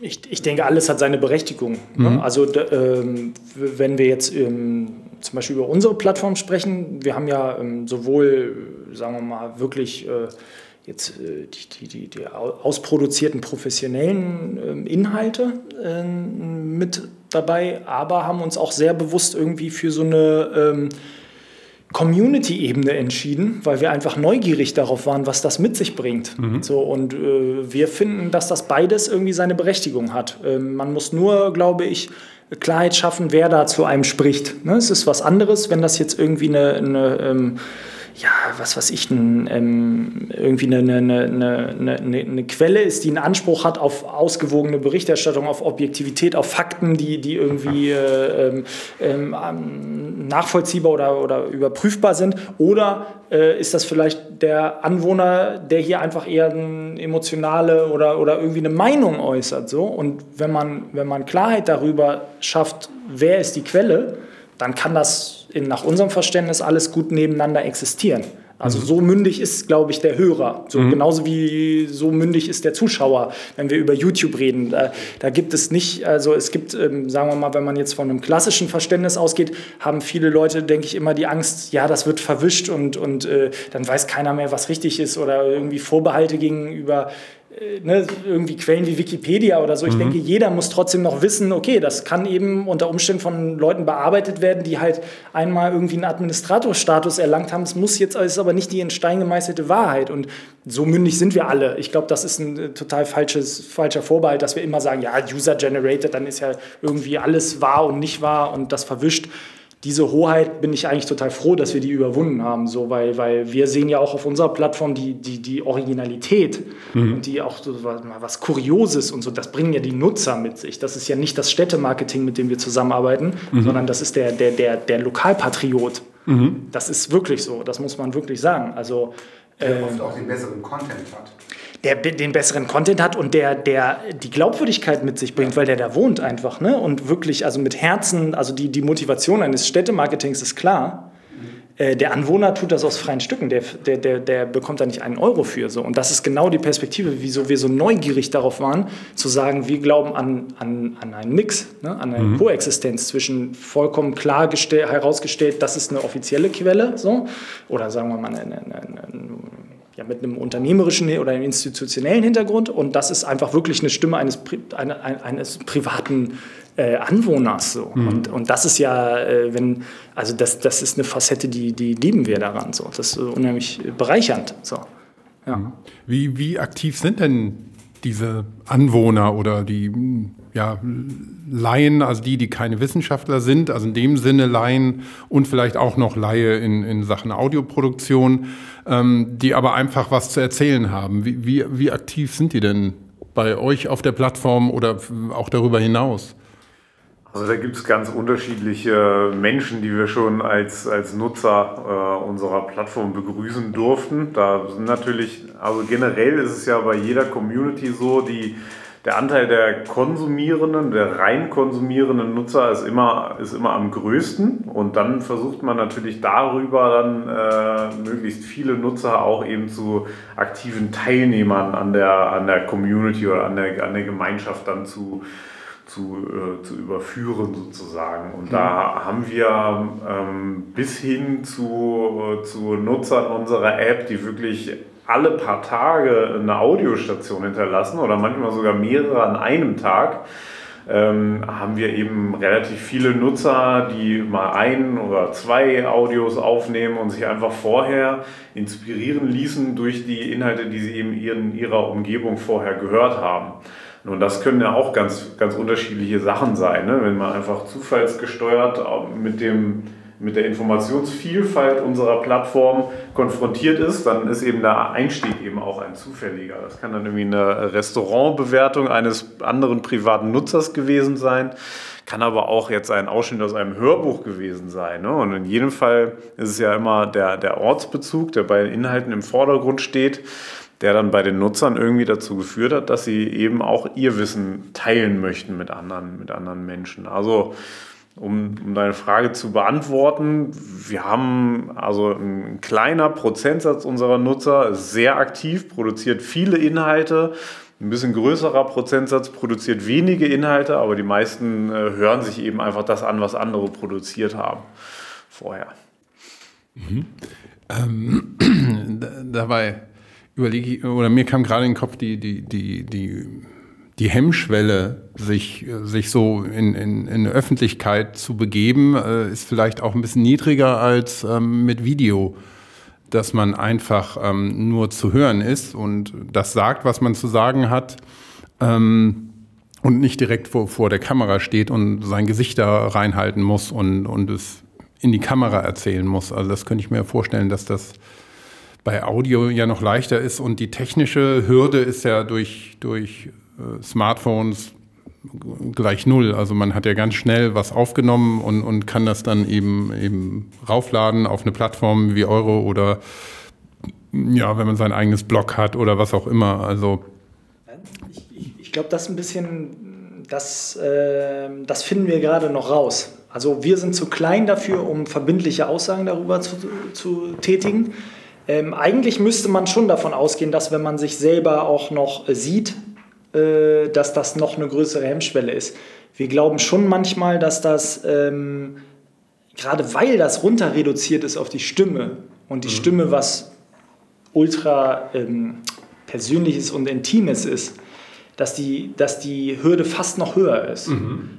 Ich, ich denke, alles hat seine Berechtigung. Ne? Mhm. Also ähm, wenn wir jetzt ähm, zum Beispiel über unsere Plattform sprechen, wir haben ja ähm, sowohl, sagen wir mal, wirklich äh, jetzt äh, die, die, die, ausproduzierten professionellen ähm, Inhalte ähm, mit dabei, aber haben uns auch sehr bewusst irgendwie für so eine ähm, Community-Ebene entschieden, weil wir einfach neugierig darauf waren, was das mit sich bringt. Mhm. So, und äh, wir finden, dass das beides irgendwie seine Berechtigung hat. Ähm, man muss nur, glaube ich, Klarheit schaffen, wer da zu einem spricht. Ne? Es ist was anderes, wenn das jetzt irgendwie eine, eine ähm, ja, was weiß ich, ein, ähm, irgendwie eine, eine, eine, eine, Quelle ist, die einen Anspruch hat auf ausgewogene Berichterstattung, auf Objektivität, auf Fakten, die, die irgendwie äh, ähm, ähm, nachvollziehbar oder, oder überprüfbar sind. Oder äh, ist das vielleicht der Anwohner, der hier einfach eher eine emotionale oder, oder irgendwie eine Meinung äußert? So? Und wenn man, wenn man Klarheit darüber schafft, wer ist die Quelle, dann kann das in, nach unserem Verständnis alles gut nebeneinander existieren. Also so mündig ist, glaube ich, der Hörer. So, mhm. Genauso wie so mündig ist der Zuschauer, wenn wir über YouTube reden. Da, da gibt es nicht, also es gibt, ähm, sagen wir mal, wenn man jetzt von einem klassischen Verständnis ausgeht, haben viele Leute, denke ich, immer die Angst, ja, das wird verwischt und, und äh, dann weiß keiner mehr, was richtig ist oder irgendwie Vorbehalte gegenüber ne, irgendwie Quellen wie Wikipedia oder so. Ich mhm. denke, jeder muss trotzdem noch wissen, okay, das kann eben unter Umständen von Leuten bearbeitet werden, die halt einmal irgendwie einen Administratorstatus erlangt haben. Es muss jetzt ist aber nicht die in Stein gemeißelte Wahrheit. Und so mündig sind wir alle. Ich glaube, das ist ein äh, total falsches, falscher Vorbehalt, dass wir immer sagen, ja, User-Generated, dann ist ja irgendwie alles wahr und nicht wahr und das verwischt diese Hoheit bin ich eigentlich total froh, dass wir die überwunden haben, so, weil, weil wir sehen ja auch auf unserer Plattform die, die, die Originalität mhm. und die auch so was, was Kurioses und so, das bringen ja die Nutzer mit sich. Das ist ja nicht das Städtemarketing, mit dem wir zusammenarbeiten, mhm. sondern das ist der, der, der, der Lokalpatriot. Mhm. Das ist wirklich so, das muss man wirklich sagen. Also, der äh, oft auch den besseren Content hat der den besseren Content hat und der, der die Glaubwürdigkeit mit sich bringt, weil der da wohnt einfach. Ne? Und wirklich, also mit Herzen, also die, die Motivation eines Städtemarketings ist klar. Äh, der Anwohner tut das aus freien Stücken, der, der, der, der bekommt da nicht einen Euro für. So. Und das ist genau die Perspektive, wieso wir so neugierig darauf waren, zu sagen, wir glauben an, an, an einen Mix, ne? an eine mhm. Koexistenz zwischen vollkommen klar herausgestellt, das ist eine offizielle Quelle, so, oder sagen wir mal eine, eine, eine ja, mit einem unternehmerischen oder einem institutionellen Hintergrund und das ist einfach wirklich eine Stimme eines, eine, eines privaten äh, Anwohners. So. Mhm. Und, und das ist ja, äh, wenn, also das, das ist eine Facette, die, die lieben wir daran. So. Das ist unheimlich bereichernd. So. Ja. Mhm. Wie, wie aktiv sind denn diese Anwohner oder die ja, Laien, also die, die keine Wissenschaftler sind, also in dem Sinne Laien und vielleicht auch noch Laie in, in Sachen Audioproduktion, ähm, die aber einfach was zu erzählen haben. Wie, wie, wie aktiv sind die denn bei euch auf der Plattform oder auch darüber hinaus? Also da gibt es ganz unterschiedliche Menschen, die wir schon als, als Nutzer äh, unserer Plattform begrüßen durften. Da sind natürlich, also generell ist es ja bei jeder Community so, die der Anteil der konsumierenden, der rein konsumierenden Nutzer ist immer, ist immer am größten. Und dann versucht man natürlich darüber dann äh, möglichst viele Nutzer auch eben zu aktiven Teilnehmern an der, an der Community oder an der, an der Gemeinschaft dann zu, zu, äh, zu überführen sozusagen. Und da haben wir ähm, bis hin zu, zu Nutzern unserer App, die wirklich alle paar Tage eine Audiostation hinterlassen oder manchmal sogar mehrere an einem Tag, ähm, haben wir eben relativ viele Nutzer, die mal ein oder zwei Audios aufnehmen und sich einfach vorher inspirieren ließen durch die Inhalte, die sie eben in ihrer Umgebung vorher gehört haben. Und das können ja auch ganz, ganz unterschiedliche Sachen sein, ne? wenn man einfach zufallsgesteuert mit dem mit der Informationsvielfalt unserer Plattform konfrontiert ist, dann ist eben der Einstieg eben auch ein zufälliger. Das kann dann irgendwie eine Restaurantbewertung eines anderen privaten Nutzers gewesen sein, kann aber auch jetzt ein Ausschnitt aus einem Hörbuch gewesen sein. Ne? Und in jedem Fall ist es ja immer der, der Ortsbezug, der bei den Inhalten im Vordergrund steht der dann bei den Nutzern irgendwie dazu geführt hat, dass sie eben auch ihr Wissen teilen möchten mit anderen, mit anderen Menschen. Also um, um deine Frage zu beantworten, wir haben also ein kleiner Prozentsatz unserer Nutzer sehr aktiv, produziert viele Inhalte. Ein bisschen größerer Prozentsatz produziert wenige Inhalte, aber die meisten äh, hören sich eben einfach das an, was andere produziert haben vorher. Mhm. Ähm, dabei überlege ich, oder mir kam gerade in den Kopf die, die, die, die die Hemmschwelle, sich, sich so in, in, in Öffentlichkeit zu begeben, äh, ist vielleicht auch ein bisschen niedriger als ähm, mit Video, dass man einfach ähm, nur zu hören ist und das sagt, was man zu sagen hat ähm, und nicht direkt vor, vor der Kamera steht und sein Gesicht da reinhalten muss und, und es in die Kamera erzählen muss. Also das könnte ich mir vorstellen, dass das bei Audio ja noch leichter ist und die technische Hürde ist ja durch, durch Smartphones gleich null. Also man hat ja ganz schnell was aufgenommen und, und kann das dann eben, eben raufladen auf eine Plattform wie Euro oder ja, wenn man sein eigenes Blog hat oder was auch immer. Also ich, ich, ich glaube, das ein bisschen, das, äh, das finden wir gerade noch raus. Also wir sind zu klein dafür, um verbindliche Aussagen darüber zu, zu tätigen. Ähm, eigentlich müsste man schon davon ausgehen, dass wenn man sich selber auch noch äh, sieht, dass das noch eine größere Hemmschwelle ist. Wir glauben schon manchmal, dass das, ähm, gerade weil das runter reduziert ist auf die Stimme und die mhm. Stimme was ultra ähm, Persönliches und Intimes ist, dass die, dass die Hürde fast noch höher ist. Mhm.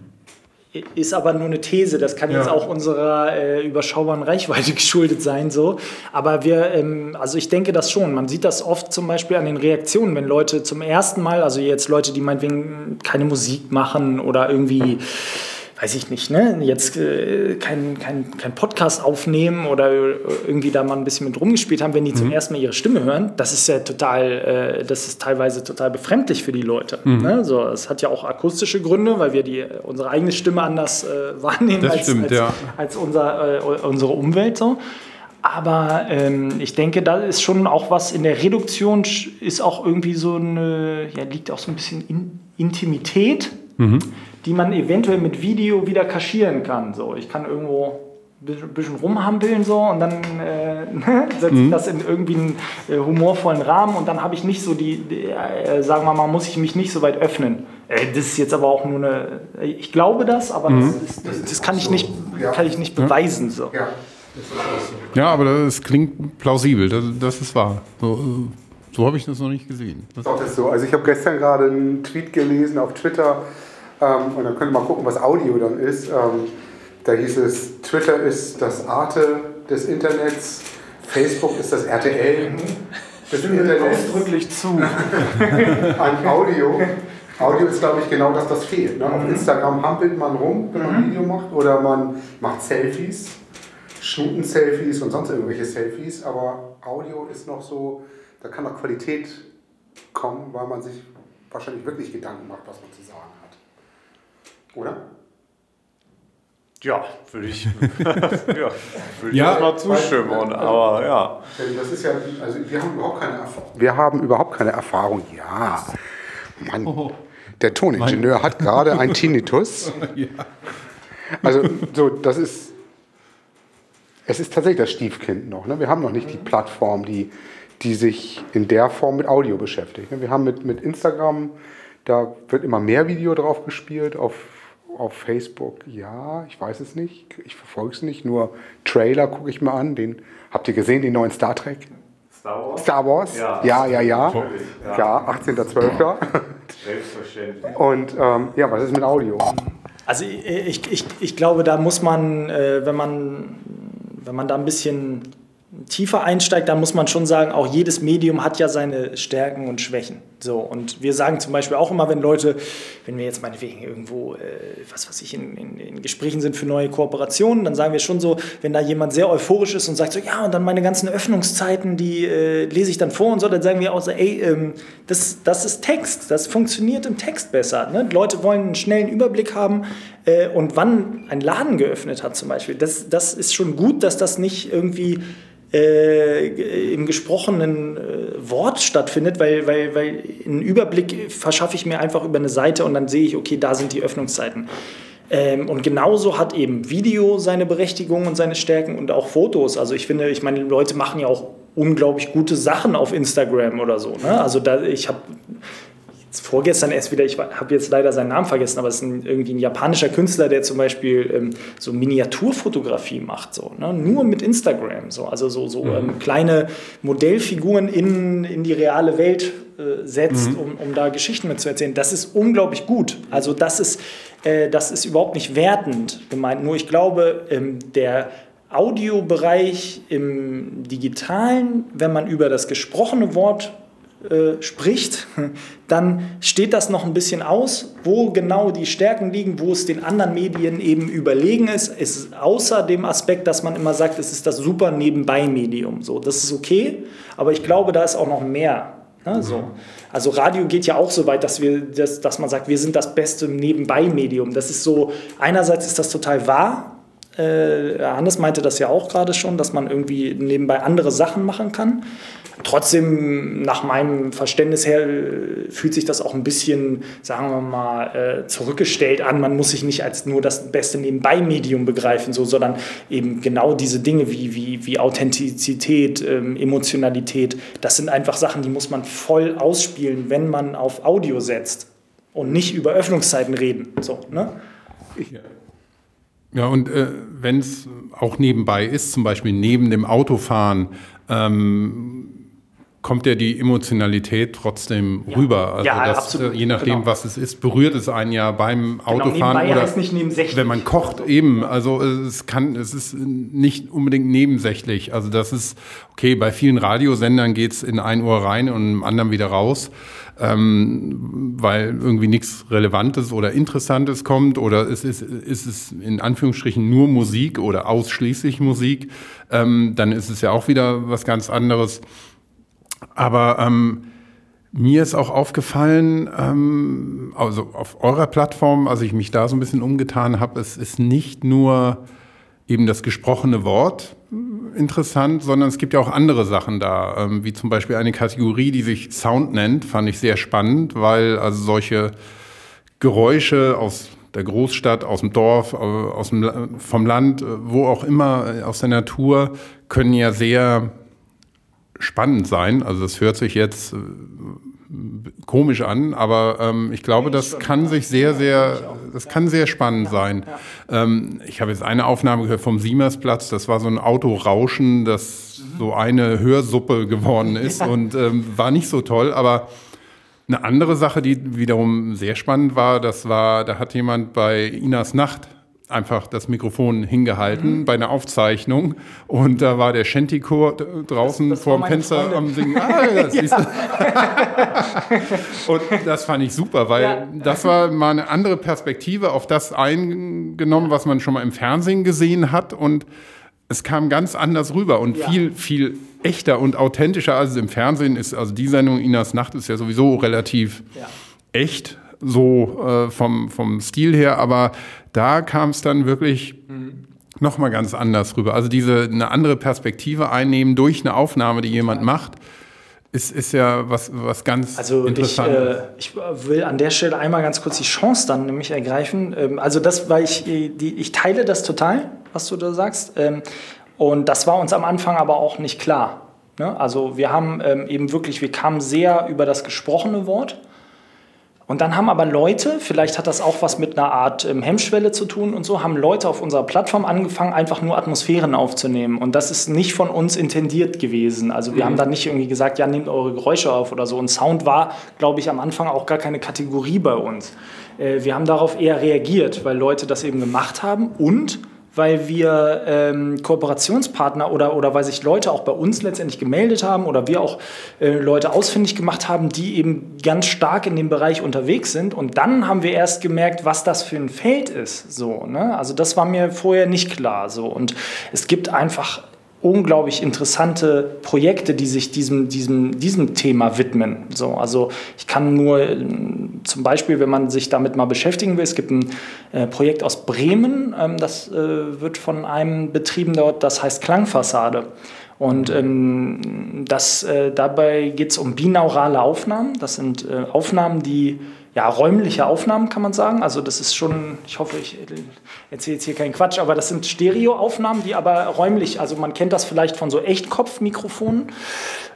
Ist aber nur eine These, das kann ja. jetzt auch unserer äh, überschaubaren Reichweite geschuldet sein. So. Aber wir, ähm, also ich denke das schon. Man sieht das oft zum Beispiel an den Reaktionen, wenn Leute zum ersten Mal, also jetzt Leute, die meinetwegen keine Musik machen oder irgendwie weiß ich nicht, ne, jetzt äh, kein, kein, kein Podcast aufnehmen oder irgendwie da mal ein bisschen mit rumgespielt haben, wenn die mhm. zum ersten Mal ihre Stimme hören, das ist ja total, äh, das ist teilweise total befremdlich für die Leute. Mhm. Ne? So, es hat ja auch akustische Gründe, weil wir die, unsere eigene Stimme anders äh, wahrnehmen als, stimmt, als, ja. als unser, äh, unsere Umwelt. So. Aber ähm, ich denke, da ist schon auch was in der Reduktion, ist auch irgendwie so eine, ja, liegt auch so ein bisschen in Intimität. Mhm die man eventuell mit Video wieder kaschieren kann. So, ich kann irgendwo ein bisschen rumhampeln so und dann äh, setze ich mhm. das in irgendwie einen äh, humorvollen Rahmen und dann habe ich nicht so die, die äh, sagen wir mal, muss ich mich nicht so weit öffnen. Äh, das ist jetzt aber auch nur eine, ich glaube das, aber mhm. das, das, das, kann, ich nicht, kann ich nicht beweisen. So. Ja. ja, aber das klingt plausibel, das, das ist wahr. So, äh, so habe ich das noch nicht gesehen. Das ist so. Also ich habe gestern gerade einen Tweet gelesen auf Twitter, ähm, und dann könnt ihr mal gucken, was Audio dann ist. Ähm, da hieß es, Twitter ist das Arte des Internets, Facebook ist das RTL des Internets. ausdrücklich zu. An Audio. Audio ist, glaube ich, genau das, was fehlt. Ne? Auf mhm. Instagram hampelt man rum, wenn man ein mhm. Video macht, oder man macht Selfies, Schnuten-Selfies und sonst irgendwelche Selfies, aber Audio ist noch so, da kann noch Qualität kommen, weil man sich wahrscheinlich wirklich Gedanken macht, was man zu sagen hat. Oder? Ja, würde ich, ja, würde ja, ich mal zustimmen. Weil, aber ja. Das ist ja, also wir haben überhaupt keine Erfahrung. Wir haben überhaupt keine Erfahrung. Ja, Mann. Oh, der Toningenieur hat gerade einen Tinnitus. ja. Also so, das ist, es ist tatsächlich das Stiefkind noch. Ne? Wir haben noch nicht die Plattform, die, die sich in der Form mit Audio beschäftigt. Ne? Wir haben mit, mit Instagram, da wird immer mehr Video drauf gespielt, auf auf Facebook, ja, ich weiß es nicht. Ich verfolge es nicht. Nur Trailer gucke ich mir an. Den, habt ihr gesehen, den neuen Star Trek? Star Wars? Star Wars? Ja, ja, ja. Ja, ja 18.12. Selbstverständlich. Und ähm, ja, was ist mit Audio? Also ich, ich, ich glaube, da muss man, äh, wenn man, wenn man da ein bisschen tiefer einsteigt, dann muss man schon sagen, auch jedes Medium hat ja seine Stärken und Schwächen. So, und wir sagen zum Beispiel auch immer, wenn Leute, wenn wir jetzt meinetwegen irgendwo, äh, was weiß ich, in, in, in, Gesprächen sind für neue Kooperationen, dann sagen wir schon so, wenn da jemand sehr euphorisch ist und sagt so, ja, und dann meine ganzen Öffnungszeiten, die äh, lese ich dann vor und so, dann sagen wir auch so, ey, ähm, das, das ist Text, das funktioniert im Text besser. Ne? Leute wollen einen schnellen Überblick haben äh, und wann ein Laden geöffnet hat zum Beispiel. Das, das ist schon gut, dass das nicht irgendwie äh, im gesprochenen äh, Wort stattfindet, weil, weil, weil einen Überblick verschaffe ich mir einfach über eine Seite und dann sehe ich, okay, da sind die Öffnungszeiten. Ähm, und genauso hat eben Video seine Berechtigung und seine Stärken und auch Fotos. Also ich finde, ich meine, Leute machen ja auch unglaublich gute Sachen auf Instagram oder so. Ne? Also da, ich habe vorgestern erst wieder, ich habe jetzt leider seinen Namen vergessen, aber es ist ein, irgendwie ein japanischer Künstler, der zum Beispiel ähm, so Miniaturfotografie macht, so, ne? nur mit Instagram. So. Also so, so mhm. ähm, kleine Modellfiguren in, in die reale Welt äh, setzt, mhm. um, um da Geschichten mit zu erzählen. Das ist unglaublich gut. Also das ist, äh, das ist überhaupt nicht wertend gemeint. Nur ich glaube, ähm, der Audiobereich im digitalen, wenn man über das gesprochene Wort äh, spricht, dann steht das noch ein bisschen aus, wo genau die Stärken liegen, wo es den anderen Medien eben überlegen ist. Es ist außer dem Aspekt, dass man immer sagt, es ist das super Nebenbei-Medium. So, das ist okay, aber ich glaube, da ist auch noch mehr. Ne, so. Also Radio geht ja auch so weit, dass, wir, dass, dass man sagt, wir sind das beste Nebenbei-Medium. Das ist so, einerseits ist das total wahr, Äh, Hannes meinte das ja auch gerade schon, dass man irgendwie nebenbei andere Sachen machen kann. Trotzdem, nach meinem Verständnis her, äh, fühlt sich das auch ein bisschen, sagen wir mal, äh, zurückgestellt an. Man muss sich nicht als nur das beste Nebenbei-Medium begreifen, so, sondern eben genau diese Dinge wie, wie, wie Authentizität, ähm, Emotionalität. Das sind einfach Sachen, die muss man voll ausspielen, wenn man auf Audio setzt und nicht über Öffnungszeiten reden. So, ne? Ja. Ja, und äh, wenn es auch nebenbei ist, zum Beispiel neben dem Autofahren, ähm, kommt ja die Emotionalität trotzdem ja. rüber. Also ja, das, absolut. je nachdem, genau. was es ist, berührt es einen ja beim genau, Autofahren genau, oder nicht nebensächlich. wenn man kocht eben. Also es kann, es ist nicht unbedingt nebensächlich. Also das ist okay. Bei vielen Radiosendern geht es in ein Uhr rein und im anderen wieder raus. Ähm, weil irgendwie nichts Relevantes oder Interessantes kommt oder es ist, ist es in Anführungsstrichen nur Musik oder ausschließlich Musik, ähm, dann ist es ja auch wieder was ganz anderes. Aber ähm, mir ist auch aufgefallen, ähm, also auf eurer Plattform, als ich mich da so ein bisschen umgetan habe, es ist nicht nur eben das gesprochene Wort interessant, sondern es gibt ja auch andere Sachen da, ähm, wie zum Beispiel eine Kategorie, die sich Sound nennt, fand ich sehr spannend, weil also solche Geräusche aus der Großstadt, aus dem Dorf, äh, aus dem, vom Land, äh, wo auch immer, äh, aus der Natur, können ja sehr spannend sein. Also das hört sich jetzt komisch an, aber ähm, ich glaube, das kann sich sehr, sehr, das kann sehr spannend sein. Ähm, ich habe jetzt eine Aufnahme gehört vom Siemersplatz, das war so ein Autorauschen, das so eine Hörsuppe geworden ist und ähm, war nicht so toll, aber eine andere Sache, die wiederum sehr spannend war, das war, da hat jemand bei Inas Nacht einfach das Mikrofon hingehalten mhm. bei einer Aufzeichnung und da war der Shanty-Chor draußen das, das vor dem Fenster Freundin. am Singen. Ah, das ja. und das fand ich super, weil ja. das war mal eine andere Perspektive auf das eingenommen, was man schon mal im Fernsehen gesehen hat und es kam ganz anders rüber und ja. viel, viel echter und authentischer als es im Fernsehen ist. Also die Sendung Inas Nacht ist ja sowieso relativ echt so äh, vom, vom Stil her, aber da kam es dann wirklich mhm. nochmal ganz anders rüber. Also diese eine andere Perspektive einnehmen durch eine Aufnahme, die jemand macht, ist, ist ja was, was ganz also Interessantes. Ich, äh, ich will an der Stelle einmal ganz kurz die Chance dann nämlich ergreifen. Ähm, also das, weil ich, die, ich teile das total, was du da sagst. Ähm, und das war uns am Anfang aber auch nicht klar. Ne? Also wir haben ähm, eben wirklich, wir kamen sehr über das gesprochene Wort und dann haben aber Leute, vielleicht hat das auch was mit einer Art ähm, Hemmschwelle zu tun und so, haben Leute auf unserer Plattform angefangen, einfach nur Atmosphären aufzunehmen. Und das ist nicht von uns intendiert gewesen. Also wir mhm. haben da nicht irgendwie gesagt, ja, nehmt eure Geräusche auf oder so. Und Sound war, glaube ich, am Anfang auch gar keine Kategorie bei uns. Äh, wir haben darauf eher reagiert, weil Leute das eben gemacht haben und weil wir ähm, Kooperationspartner oder, oder weil sich Leute auch bei uns letztendlich gemeldet haben oder wir auch äh, Leute ausfindig gemacht haben, die eben ganz stark in dem Bereich unterwegs sind. Und dann haben wir erst gemerkt, was das für ein Feld ist. So, ne? Also das war mir vorher nicht klar. So. Und es gibt einfach unglaublich interessante Projekte, die sich diesem, diesem, diesem Thema widmen. So, also ich kann nur äh, zum Beispiel, wenn man sich damit mal beschäftigen will, es gibt ein äh, Projekt aus Bremen, ähm, das äh, wird von einem betrieben dort, das heißt Klangfassade. Und ähm, das, äh, dabei geht es um binaurale Aufnahmen. Das sind äh, Aufnahmen, die ja, räumliche Aufnahmen, kann man sagen. Also das ist schon, ich hoffe, ich erzähle jetzt hier keinen Quatsch, aber das sind Stereoaufnahmen, die aber räumlich, also man kennt das vielleicht von so Echtkopfmikrofonen,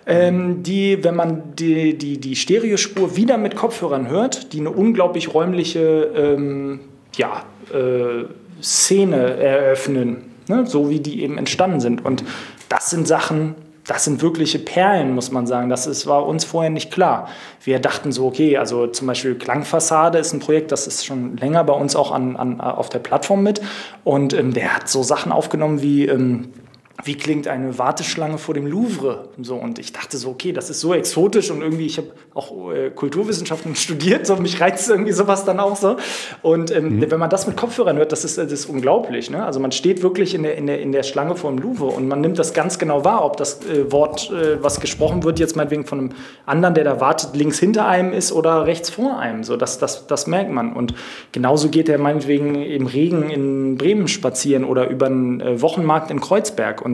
ähm, die, wenn man die, die, die Stereospur wieder mit Kopfhörern hört, die eine unglaublich räumliche ähm, ja, äh, Szene eröffnen, ne? so wie die eben entstanden sind. Und das sind Sachen, das sind wirkliche Perlen, muss man sagen. Das ist, war uns vorher nicht klar. Wir dachten so, okay, also zum Beispiel Klangfassade ist ein Projekt, das ist schon länger bei uns auch an, an, auf der Plattform mit. Und ähm, der hat so Sachen aufgenommen wie. Ähm, wie klingt eine Warteschlange vor dem Louvre? So, und ich dachte so, okay, das ist so exotisch und irgendwie, ich habe auch äh, Kulturwissenschaften studiert, so mich reizt irgendwie sowas dann auch so. Und ähm, mhm. wenn man das mit Kopfhörern hört, das ist, das ist unglaublich. Ne? Also man steht wirklich in der, in, der, in der Schlange vor dem Louvre und man nimmt das ganz genau wahr, ob das äh, Wort, äh, was gesprochen wird, jetzt meinetwegen von einem anderen, der da wartet, links hinter einem ist oder rechts vor einem. So, das, das, das merkt man. Und genauso geht er meinetwegen im Regen in Bremen spazieren oder über einen äh, Wochenmarkt in Kreuzberg. Und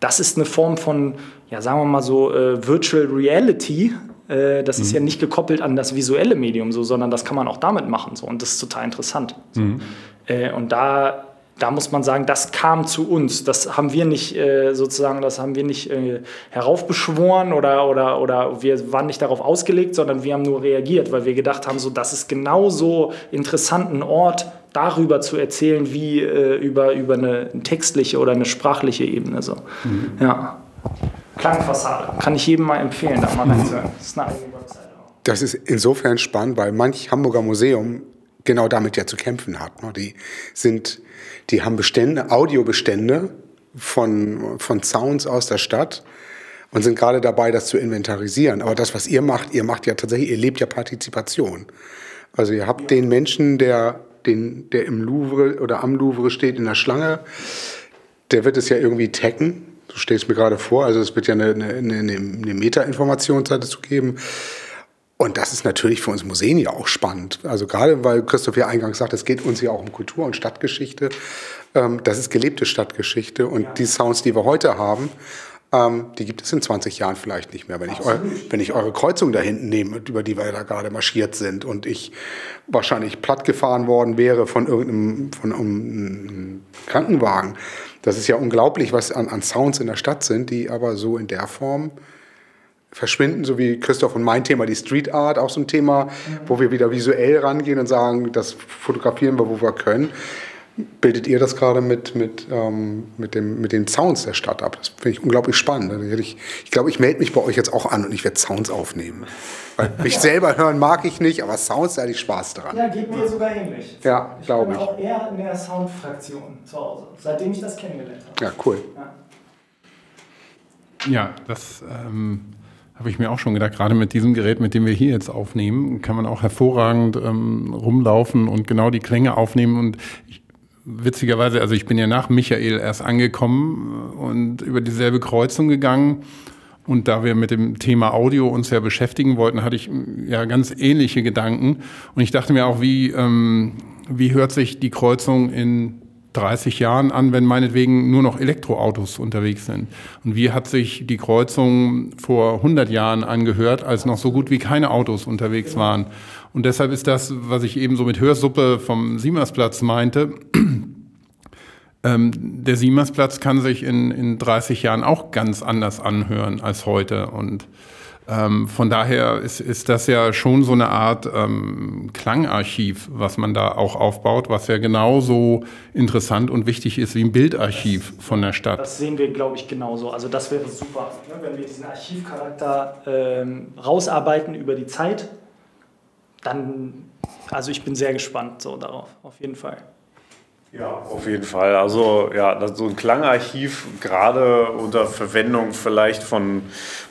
das ist eine Form von, ja, sagen wir mal so, äh, Virtual Reality. Äh, das mhm. ist ja nicht gekoppelt an das visuelle Medium, so, sondern das kann man auch damit machen. So, und das ist total interessant. So. Mhm. Äh, und da da muss man sagen, das kam zu uns. Das haben wir nicht äh, sozusagen, das haben wir nicht äh, heraufbeschworen oder, oder, oder wir waren nicht darauf ausgelegt, sondern wir haben nur reagiert, weil wir gedacht haben, so, das ist genauso interessant, ein Ort darüber zu erzählen, wie äh, über, über eine textliche oder eine sprachliche Ebene. So. Mhm. Ja. Klangfassade. Kann ich jedem mal empfehlen, da mal mhm. reinzuhören. Das ist eine eigene Webseite. Das ist insofern spannend, weil manch Hamburger Museum genau damit ja zu kämpfen hat. Ne? Die sind, die haben Bestände, Audiobestände von, von Sounds aus der Stadt und sind gerade dabei, das zu inventarisieren. Aber das, was ihr macht, ihr macht ja tatsächlich, ihr lebt ja Partizipation. Also ihr habt den Menschen, der den, der im Louvre oder am Louvre steht in der Schlange, der wird es ja irgendwie taggen. So stelle ich mir gerade vor. Also es wird ja eine, eine, eine, eine Meta-Information dazu geben. Und das ist natürlich für uns Museen ja auch spannend. Also gerade weil Christoph ja eingangs sagt, es geht uns ja auch um Kultur und Stadtgeschichte. Ähm, das ist gelebte Stadtgeschichte. Und die Sounds, die wir heute haben, ähm, die gibt es in 20 Jahren vielleicht nicht mehr. Wenn ich, eu, wenn ich eure Kreuzung da hinten nehme, über die wir da gerade marschiert sind und ich wahrscheinlich platt gefahren worden wäre von irgendeinem von einem Krankenwagen. Das ist ja unglaublich, was an, an Sounds in der Stadt sind, die aber so in der Form verschwinden, so wie Christoph und mein Thema, die Street Art, auch so ein Thema, mhm. wo wir wieder visuell rangehen und sagen, das fotografieren wir, wo wir können bildet ihr das gerade mit, mit, ähm, mit, dem, mit den Sounds der Stadt ab? Das finde ich unglaublich spannend. Also ich, ich glaube, ich melde mich bei euch jetzt auch an und ich werde Sounds aufnehmen. Weil mich selber hören mag ich nicht, aber Sounds, da hatte ich Spaß dran. Ja, geht mir sogar ähnlich. Ja, glaube ich. Ich bin auch eher in der Soundfraktion zu Hause, seitdem ich das kennengelernt habe. Ja, cool. Ja, ja das... Ähm habe ich mir auch schon gedacht, gerade mit diesem Gerät, mit dem wir hier jetzt aufnehmen, kann man auch hervorragend ähm, rumlaufen und genau die Klänge aufnehmen. Und ich, witzigerweise, also ich bin ja nach Michael erst angekommen und über dieselbe Kreuzung gegangen. Und da wir mit dem Thema Audio uns ja beschäftigen wollten, hatte ich ja ganz ähnliche Gedanken. Und ich dachte mir auch, wie, ähm, wie hört sich die Kreuzung in 30 Jahren an, wenn meinetwegen nur noch Elektroautos unterwegs sind? Und wie hat sich die Kreuzung vor 100 Jahren angehört, als noch so gut wie keine Autos unterwegs waren? Und deshalb ist das, was ich eben so mit Hörsuppe vom Siemersplatz meinte, ähm, der Siemersplatz kann sich in, in 30 Jahren auch ganz anders anhören als heute. Und ähm, von daher ist, ist das ja schon so eine Art ähm, Klangarchiv, was man da auch aufbaut, was ja genauso interessant und wichtig ist wie ein Bildarchiv das, von der Stadt. Das sehen wir, glaube ich, genauso. Also das wäre super, ne, wenn wir diesen Archivcharakter ähm, rausarbeiten über die Zeit. Dann, also ich bin sehr gespannt so darauf, auf jeden Fall. Ja, auf jeden Fall. Also ja, so ein Klangarchiv, gerade unter Verwendung vielleicht von,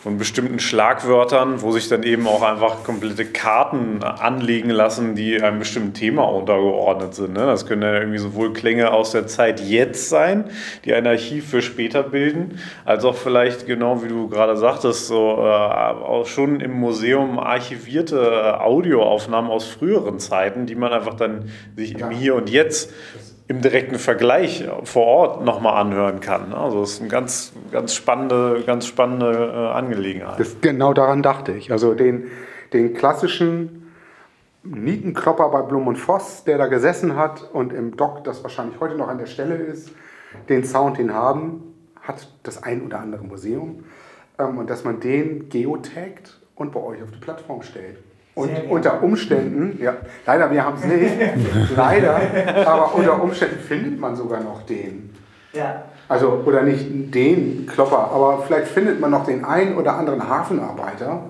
von bestimmten Schlagwörtern, wo sich dann eben auch einfach komplette Karten anlegen lassen, die einem bestimmten Thema untergeordnet sind. Ne? Das können ja irgendwie sowohl Klänge aus der Zeit jetzt sein, die ein Archiv für später bilden, als auch vielleicht genau wie du gerade sagtest, so äh, auch schon im Museum archivierte äh, Audioaufnahmen aus früheren Zeiten, die man einfach dann sich im Hier und Jetzt im direkten Vergleich vor Ort nochmal anhören kann. Also das ist eine ganz, ganz spannende, ganz spannende äh, Angelegenheit. Das, genau daran dachte ich. Also den, den klassischen Nietenklopper bei Blum und Voss, der da gesessen hat und im Dock, das wahrscheinlich heute noch an der Stelle ist, den Sound, den haben, hat das ein oder andere Museum. Ähm, und dass man den geotaggt und bei euch auf die Plattform stellt. Und unter Umständen, ja, leider, wir haben es nicht, leider, aber unter Umständen findet man sogar noch den. Ja. Also, oder nicht den Klopper, aber vielleicht findet man noch den einen oder anderen Hafenarbeiter,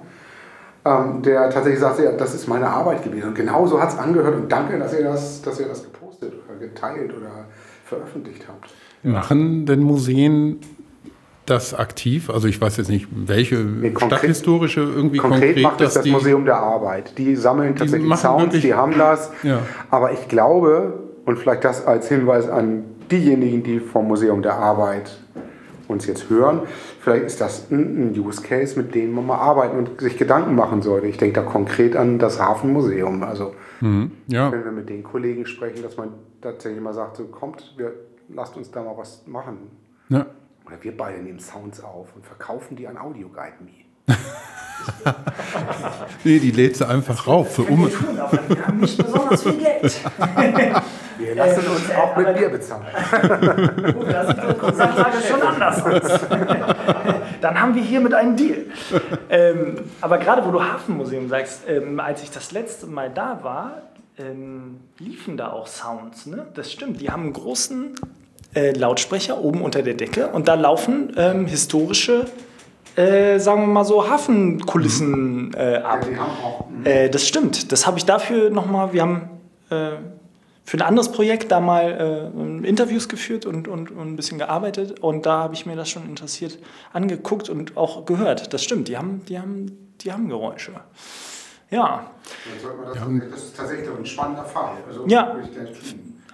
ähm, der tatsächlich sagt, ja, das ist meine Arbeit gewesen. Und genau so hat es angehört und danke, dass ihr, das, dass ihr das gepostet oder geteilt oder veröffentlicht habt. Machen denn Museen das aktiv? Also ich weiß jetzt nicht, welche Nee, konkret- stadthistorische irgendwie Konkret, konkret, macht es dass das die, Museum der Arbeit. Die sammeln tatsächlich machen Sounds, wirklich- die haben das. Ja. Aber ich glaube, und vielleicht das als Hinweis an diejenigen, die vom Museum der Arbeit uns jetzt hören, vielleicht ist das ein, Use Case, mit dem man mal arbeiten und sich Gedanken machen sollte. Ich denke da konkret an das Hafenmuseum. Also ja, wenn wir mit den Kollegen sprechen, dass man tatsächlich mal sagt, so kommt, wir, lasst uns da mal was machen. ja. Oder wir beide nehmen Sounds auf und verkaufen die an Audio Guide Me. Nee, die lädt sie einfach rauf für um. tun, aber wir haben nicht besonders viel Geld. Wir lassen uns auch mit Bier bezahlen. Gut, das sieht die Sachlage schon anders aus. Dann haben wir hiermit einen Deal. Ähm, aber gerade wo du Hafenmuseum sagst, ähm, als ich das letzte Mal da war, ähm, liefen da auch Sounds. Ne? Das stimmt. Die haben einen großen äh, Lautsprecher oben unter der Decke und da laufen ähm, historische, äh, sagen wir mal so, Hafenkulissen äh, ab. Auch Äh, das stimmt. Das habe ich dafür nochmal, wir haben äh, für ein anderes Projekt da mal äh, Interviews geführt und, und, und ein bisschen gearbeitet. Und da habe ich mir das schon interessiert angeguckt und auch gehört. Das stimmt, die haben, die haben, die haben Geräusche. Ja, das, das ist tatsächlich ein spannender Fall. Also Ja.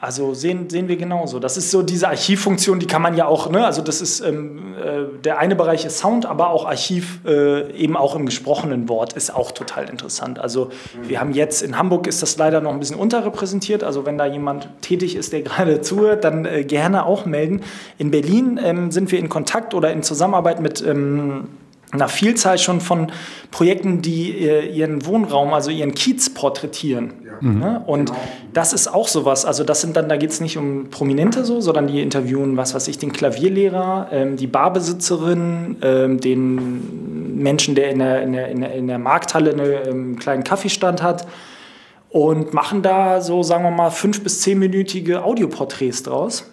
Also sehen, sehen wir genauso. Das ist so diese Archivfunktion, die kann man ja auch, ne? also das ist, ähm, äh, der eine Bereich ist Sound, aber auch Archiv, äh, eben auch im gesprochenen Wort, ist auch total interessant. Also wir haben jetzt, in Hamburg ist das leider noch ein bisschen unterrepräsentiert, also wenn da jemand tätig ist, der gerade zuhört, dann äh, gerne auch melden. In Berlin ähm, sind wir in Kontakt oder in Zusammenarbeit mit... Ähm, einer Vielzahl schon von Projekten, die äh, ihren Wohnraum, also ihren Kiez porträtieren. Ne? Und das ist auch sowas. Also das sind dann, da geht es nicht um Prominente so, sondern die interviewen, was weiß ich, den Klavierlehrer, ähm, die Barbesitzerin, ähm, den Menschen, der in der, in der, in der, in der Markthalle einen ähm, kleinen Kaffeestand hat und machen da so, sagen wir mal, fünf- bis zehnminütige Audioporträts draus.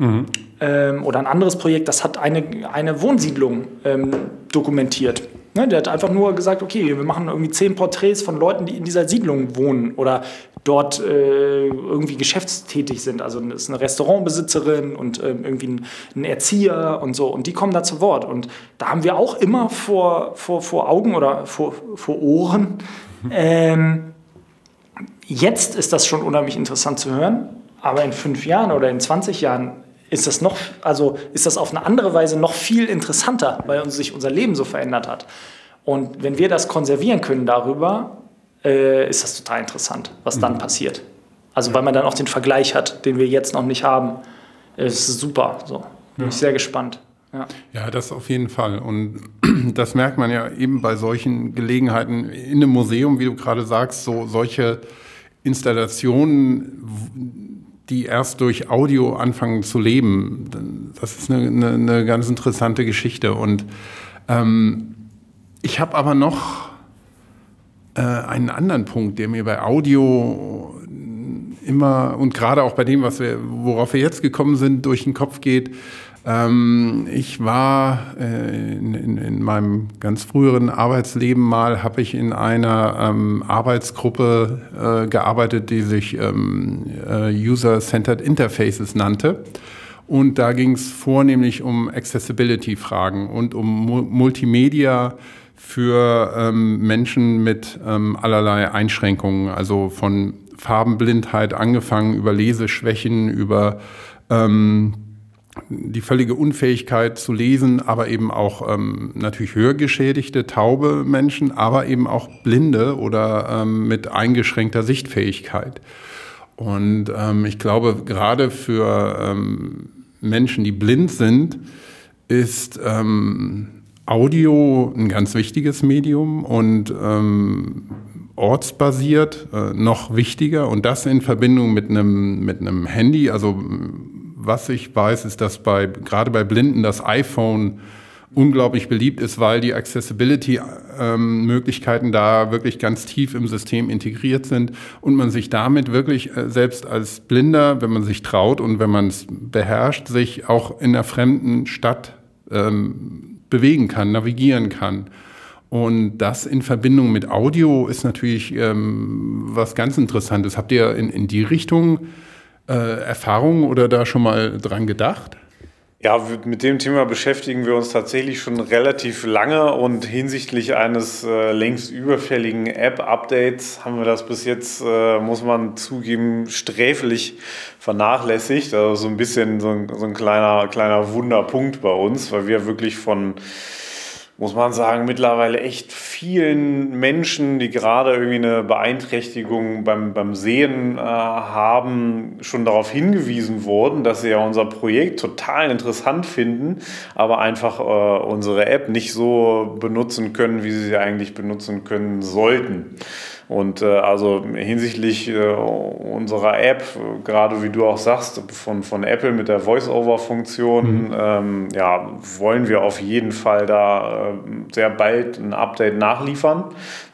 Ähm, oder ein anderes Projekt, das hat eine, eine Wohnsiedlung ähm, dokumentiert. Ne, der hat einfach nur gesagt, okay, wir machen irgendwie zehn Porträts von Leuten, die in dieser Siedlung wohnen oder dort äh, irgendwie geschäftstätig sind. Also ist eine Restaurantbesitzerin und ähm, irgendwie ein, ein Erzieher und so. Und die kommen da zu Wort. Und da haben wir auch immer vor, vor, vor Augen oder vor, vor Ohren, ähm, jetzt ist das schon unheimlich interessant zu hören, aber in fünf Jahren oder in 20 Jahren ist das noch, also ist das auf eine andere Weise noch viel interessanter, weil uns sich unser Leben so verändert hat. Und wenn wir das konservieren können darüber, äh, ist das total interessant, was dann passiert. Also weil man dann auch den Vergleich hat, den wir jetzt noch nicht haben. Es ist super. So. Bin ich sehr gespannt. Ja. Ja, das auf jeden Fall. Und das merkt man ja eben bei solchen Gelegenheiten in einem Museum, wie du gerade sagst, so solche Installationen, die erst durch Audio anfangen zu leben. Das ist eine, eine, eine ganz interessante Geschichte. Und ähm, ich habe aber noch äh, einen anderen Punkt, der mir bei Audio immer und gerade auch bei dem, was wir, worauf wir jetzt gekommen sind, durch den Kopf geht. Ähm, ich war äh, in, in, in, meinem ganz früheren Arbeitsleben mal, habe ich in einer ähm, Arbeitsgruppe äh, gearbeitet, die sich ähm, äh, User-Centered Interfaces nannte. Und da ging es vornehmlich um Accessibility-Fragen und um Mu Multimedia für ähm, Menschen mit ähm, allerlei Einschränkungen, also von Farbenblindheit angefangen über Leseschwächen, über ähm, die völlige Unfähigkeit zu lesen, aber eben auch ähm, natürlich hörgeschädigte, taube Menschen, aber eben auch Blinde oder ähm, mit eingeschränkter Sichtfähigkeit. Und ähm, ich glaube, gerade für ähm, Menschen, die blind sind, ist ähm, Audio ein ganz wichtiges Medium und ähm, ortsbasiert äh, noch wichtiger und das in Verbindung mit einem mit einem Handy. Also was ich weiß, ist, dass bei gerade bei Blinden das iPhone unglaublich beliebt ist, weil die Accessibility-Möglichkeiten ähm, da wirklich ganz tief im System integriert sind und man sich damit wirklich äh, selbst als Blinder, wenn man sich traut und wenn man es beherrscht, sich auch in einer fremden Stadt ähm, bewegen kann, navigieren kann. Und das in Verbindung mit Audio ist natürlich ähm, was ganz Interessantes. Habt ihr in, in die Richtung äh, oder da schon mal dran gedacht? Ja, mit dem Thema beschäftigen wir uns tatsächlich schon relativ lange und hinsichtlich eines äh, längst überfälligen App-Updates haben wir das bis jetzt, äh, muss man zugeben, sträflich vernachlässigt. Also so ein bisschen so ein, so ein kleiner, kleiner Wunderpunkt bei uns, weil wir wirklich von muss man sagen, mittlerweile echt vielen Menschen, die gerade irgendwie eine Beeinträchtigung beim, beim Sehen äh, haben, schon darauf hingewiesen wurden, dass sie ja unser Projekt total interessant finden, aber einfach äh, unsere App nicht so benutzen können, wie sie sie eigentlich benutzen können sollten. Und äh, also hinsichtlich äh, unserer App, gerade wie du auch sagst, von, von Apple mit der Voice-Over-Funktion, mhm. ähm, ja, wollen wir auf jeden Fall da äh, sehr bald ein Update nachliefern.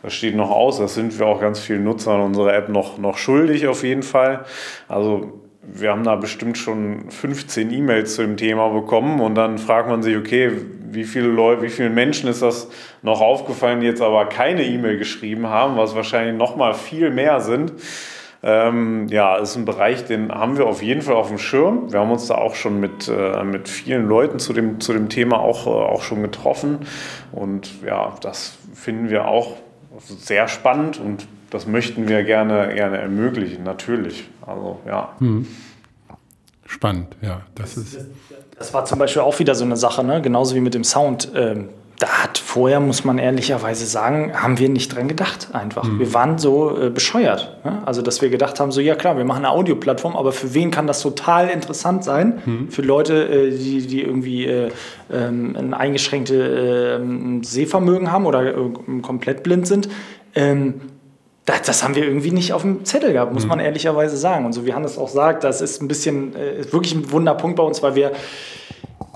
Das steht noch aus, das sind wir auch ganz vielen Nutzern unserer App noch, noch schuldig auf jeden Fall. Also wir haben da bestimmt schon 15 E-Mails zu dem Thema bekommen und dann fragt man sich, okay, wie viele Leute, wie vielen Menschen ist das noch aufgefallen, die jetzt aber keine E-Mail geschrieben haben, was wahrscheinlich noch mal viel mehr sind. Ähm, ja, ist ein Bereich, den haben wir auf jeden Fall auf dem Schirm. Wir haben uns da auch schon mit, äh, mit vielen Leuten zu dem, zu dem Thema auch, äh, auch schon getroffen. Und ja, das finden wir auch sehr spannend und das möchten wir gerne, gerne ermöglichen, natürlich. Also ja. Hm. Spannend, ja. Das, das, ist das war zum Beispiel auch wieder so eine Sache, ne? genauso wie mit dem Sound. Ähm, da hat vorher, muss man ehrlicherweise sagen, haben wir nicht dran gedacht einfach. Mhm. Wir waren so äh, bescheuert. Ne? Also, dass wir gedacht haben, so ja klar, wir machen eine Audioplattform, aber für wen kann das total interessant sein? Mhm. Für Leute, äh, die, die irgendwie äh, ähm, ein eingeschränktes ähm, Sehvermögen haben oder äh, komplett blind sind. Ähm, das, das, haben wir irgendwie nicht auf dem Zettel gehabt, muss mhm. man ehrlicherweise sagen. Und so wie Hannes auch sagt, das ist ein bisschen, äh, ist wirklich ein Wunderpunkt bei uns, weil wir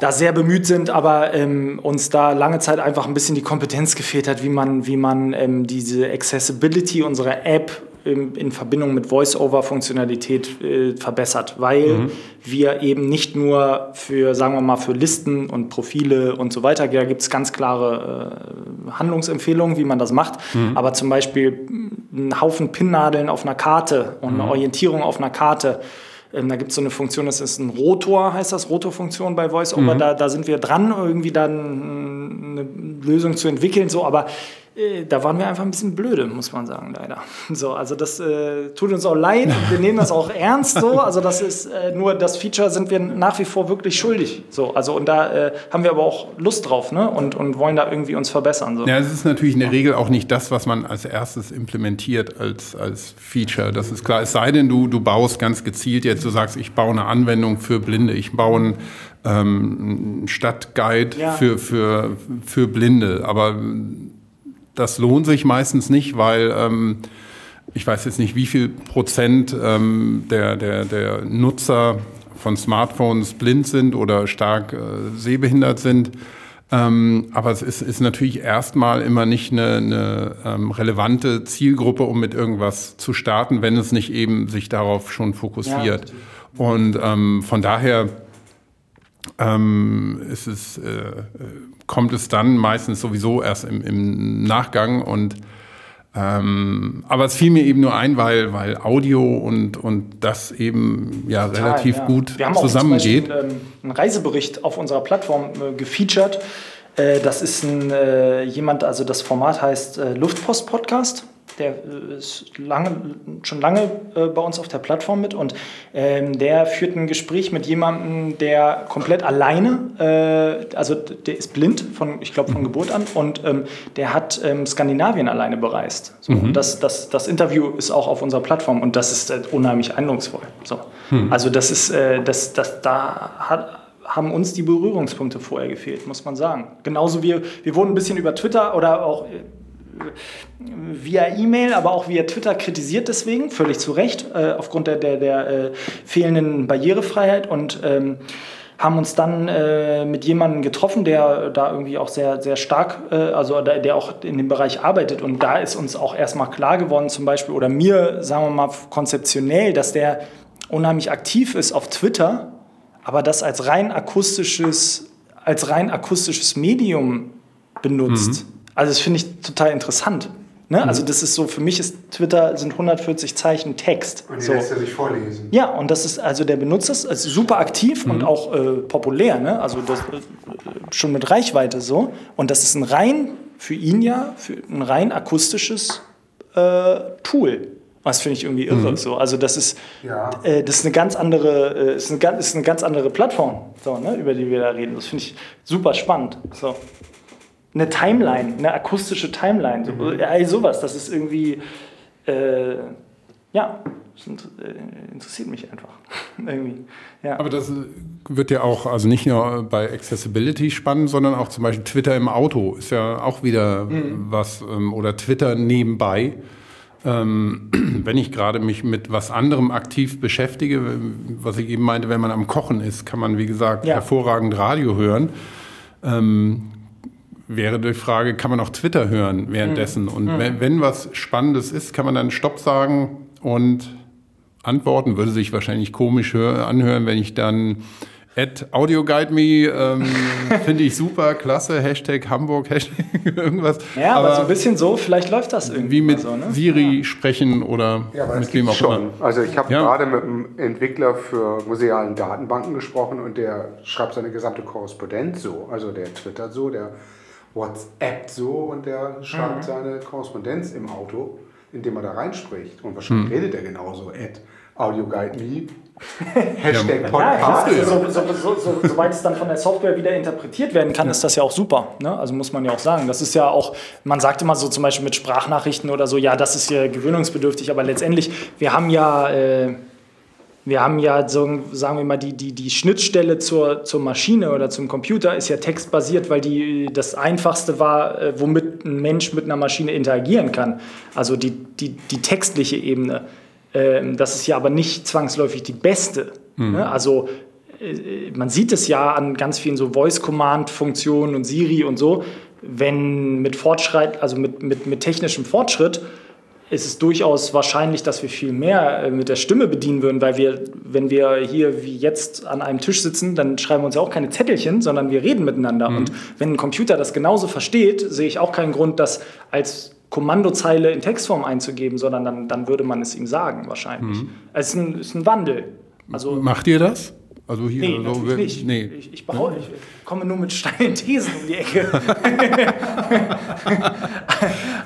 da sehr bemüht sind, aber ähm, uns da lange Zeit einfach ein bisschen die Kompetenz gefehlt hat, wie man, wie man ähm, diese Accessibility unserer App in, in Verbindung mit Voice-Over-Funktionalität äh, verbessert, weil mhm. wir eben nicht nur für, sagen wir mal, für Listen und Profile und so weiter, da gibt es ganz klare äh, Handlungsempfehlungen, wie man das macht, mhm. aber zum Beispiel einen Haufen Pinnnadeln auf einer Karte und eine mhm. Orientierung auf einer Karte, ähm, da gibt es so eine Funktion, das ist ein Rotor, heißt das, Rotorfunktion bei VoiceOver. Mhm. Da, da sind wir dran, irgendwie dann eine Lösung zu entwickeln. So, aber äh, da waren wir einfach ein bisschen blöde, muss man sagen, leider. So, also das äh, tut uns auch leid wir nehmen das auch ernst so. Also das ist äh, nur das Feature sind wir nach wie vor wirklich schuldig. So, also und da äh, haben wir aber auch Lust drauf, ne? Und, und wollen da irgendwie uns verbessern. So. Ja, es ist natürlich in der Regel auch nicht das, was man als erstes implementiert als, als Feature. Das ist klar. Es sei denn, du, du baust ganz gezielt jetzt, du sagst, ich baue eine Anwendung für Blinde, ich baue einen ähm, Stadtguide ja. für, für, für Blinde. Aber das lohnt sich meistens nicht, weil ähm, ich weiß jetzt nicht, wie viel Prozent ähm, der, der, der Nutzer von Smartphones blind sind oder stark äh, sehbehindert sind. Ähm, aber es ist, ist natürlich erstmal immer nicht eine, eine ähm, relevante Zielgruppe, um mit irgendwas zu starten, wenn es nicht eben sich darauf schon fokussiert. Ja, Und ähm, von daher ähm, ist es, äh, kommt es dann meistens sowieso erst im, im Nachgang und ähm, aber es fiel mir eben nur ein, weil, weil Audio und, und das eben ja Total, relativ ja. gut Wir haben zusammengeht. Auch ähm, einen Reisebericht auf unserer Plattform äh, gefeatured. Äh, das ist ein, äh, jemand, also das Format heißt äh, Luftpost Podcast der äh, ist lange, schon lange äh, bei uns auf der Plattform mit und ähm, der führt ein Gespräch mit jemandem, der komplett alleine, äh, also der ist blind, von, ich glaube von. Geburt an und ähm, der hat ähm, Skandinavien alleine bereist. So, mhm. das, das, das Interview ist auch auf unserer Plattform und das ist äh, unheimlich eindrucksvoll. So. Mhm. Also das ist, äh, das, das, da hat, haben uns die Berührungspunkte vorher gefehlt, muss man sagen. Genauso wie wir wurden ein bisschen über Twitter oder auch äh, via E-Mail, aber auch via Twitter kritisiert deswegen, völlig zu Recht, äh, aufgrund der, der, der äh, fehlenden Barrierefreiheit und ähm, haben uns dann äh, mit jemandem getroffen, der da irgendwie auch sehr, sehr stark, äh, also der, der, auch in dem Bereich arbeitet. Und da ist uns auch erstmal klar geworden, zum Beispiel, oder mir, sagen wir mal, konzeptionell, dass der unheimlich aktiv ist auf Twitter, aber das als rein akustisches, als rein akustisches Medium benutzt. Mhm. Also das finde ich total interessant. Ne? Also das ist so, für mich ist Twitter sind 140 Zeichen Text. Und die so. lässt er sich vorlesen. Ja, und das ist, also der benutzt es, ist super aktiv und auch äh, populär, ne? also das, äh, schon mit Reichweite so. Und das ist ein rein, für ihn ja, für ein rein akustisches äh, Tool. Das finde ich irgendwie irre. So. Also das ist, Ja. äh, das ist eine ganz andere, äh, ist eine, ganz- ist eine ganz andere Plattform, so, ne? über die wir da reden. Das finde ich super spannend. So. Eine Timeline, eine akustische Timeline, so, ja, sowas, das ist irgendwie, äh, ja, das äh, interessiert mich einfach. irgendwie. Ja. Aber das wird ja auch, also nicht nur bei Accessibility spannend, sondern auch zum Beispiel Twitter im Auto ist ja auch wieder was, ähm, oder Twitter nebenbei. Ähm, wenn ich gerade mich mit was anderem aktiv beschäftige, was ich eben meinte, wenn man am Kochen ist, kann man, wie gesagt, Ja. hervorragend Radio hören. Ähm, wäre die Frage, kann man auch Twitter hören währenddessen? Und wenn, wenn was Spannendes ist, kann man dann Stopp sagen und antworten. Würde sich wahrscheinlich komisch hör, anhören, wenn ich dann at AudioGuideMe ähm, finde ich super, klasse, Hashtag Hamburg, Hashtag irgendwas. ja, aber, so ein bisschen so, vielleicht läuft das irgendwie. wie mit so, ne? Siri sprechen oder Ja, aber mit wem auch schon. immer. Also ich habe Ja. gerade mit einem Entwickler für musealen Datenbanken gesprochen und der schreibt seine gesamte Korrespondenz so. Also der twittert so, der WhatsApp so und der schreibt Mhm. seine Korrespondenz im Auto, indem er da reinspricht. Und wahrscheinlich Mhm. redet er genauso. At AudioGuideMe, Hashtag Ja, Podcast. klar, also so, so, so, so, soweit es dann von der Software wieder interpretiert werden kann, ist das ja auch super. Ne? Also muss man ja auch sagen. Das ist ja auch, man sagt immer so zum Beispiel mit Sprachnachrichten oder so, ja, das ist ja gewöhnungsbedürftig, aber letztendlich, wir haben ja, äh, wir haben ja, so, sagen wir mal, die, die, die Schnittstelle zur, zur Maschine oder zum Computer ist ja textbasiert, weil die das Einfachste war, äh, womit ein Mensch mit einer Maschine interagieren kann. Also die, die, die textliche Ebene. Ähm, das ist ja aber nicht zwangsläufig die beste. Ne? Also äh, man sieht es ja an ganz vielen so Voice-Command-Funktionen und Siri und so, wenn mit Fortschritt, also mit, mit, mit technischem Fortschritt, ist es durchaus wahrscheinlich, dass wir viel mehr äh, mit der Stimme bedienen würden, weil wir, wenn wir hier wie jetzt an einem Tisch sitzen, dann schreiben wir uns ja auch keine Zettelchen, sondern wir reden miteinander. Und wenn ein Computer das genauso versteht, sehe ich auch keinen Grund, das als Kommandozeile in Textform einzugeben, sondern dann, dann würde man es ihm sagen, wahrscheinlich. Es ist ein, ist ein Wandel. Also, Macht ihr das? Also hier nee, so, natürlich wir- nicht. Nee. Ich, ich, behaupte, ich komme nur mit steilen Thesen um die Ecke.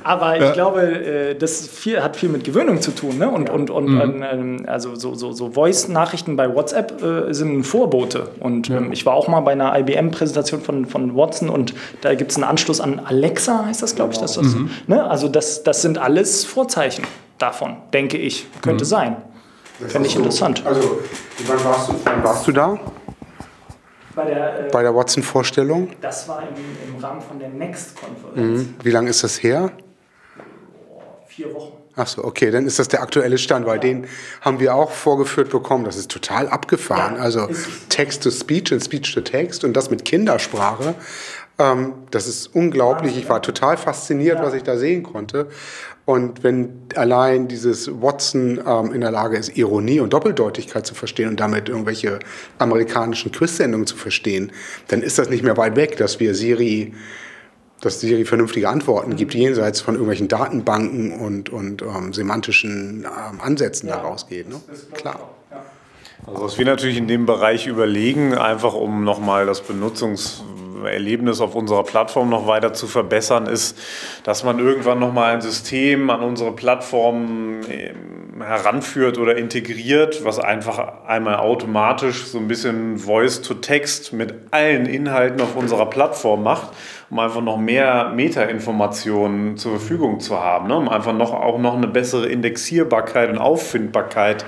Aber ich glaube, äh, das viel, hat viel mit Gewöhnung zu tun. Ne? Und, und, und ähm, also so, so, so Voice-Nachrichten bei WhatsApp äh, sind ein Vorbote. Und ähm, ich war auch mal bei einer IBM-Präsentation von, von Watson und da gibt es einen Anschluss an Alexa, heißt das, glaube ich. Das, das, ne? Also das, das sind alles Vorzeichen davon, denke ich. Könnte sein. Das Fände ich interessant. Also, wann warst du, wann warst du da? Bei der, äh, Bei der Watson-Vorstellung? das war im, im Rahmen von der Next-Konferenz. Wie lange ist das her? Vier Wochen. Ach so, okay, dann ist das der aktuelle Stand, weil den haben wir auch vorgeführt bekommen. Das ist total abgefahren. Ja, also ist es. Text to Speech und Speech to Text und das mit Kindersprache. Ähm, das ist unglaublich. Ich war total fasziniert, Ja. was ich da sehen konnte. Und wenn allein dieses Watson ähm, in der Lage ist, Ironie und Doppeldeutigkeit zu verstehen und damit irgendwelche amerikanischen Quiz-Sendungen zu verstehen, dann ist das nicht mehr weit weg, dass wir Siri dass Siri vernünftige Antworten gibt, jenseits von irgendwelchen Datenbanken und, und ähm, semantischen ähm, Ansätzen da rausgeht. Ne? Klar. Also was wir natürlich in dem Bereich überlegen, einfach um nochmal das Benutzungserlebnis auf unserer Plattform noch weiter zu verbessern, ist, dass man irgendwann nochmal ein System an unsere Plattform ähm, heranführt oder integriert, was einfach einmal automatisch so ein bisschen Voice-to-Text mit allen Inhalten auf unserer Plattform macht, um einfach noch mehr Metainformationen zur Verfügung zu haben, ne? um einfach noch, auch noch eine bessere Indexierbarkeit und Auffindbarkeit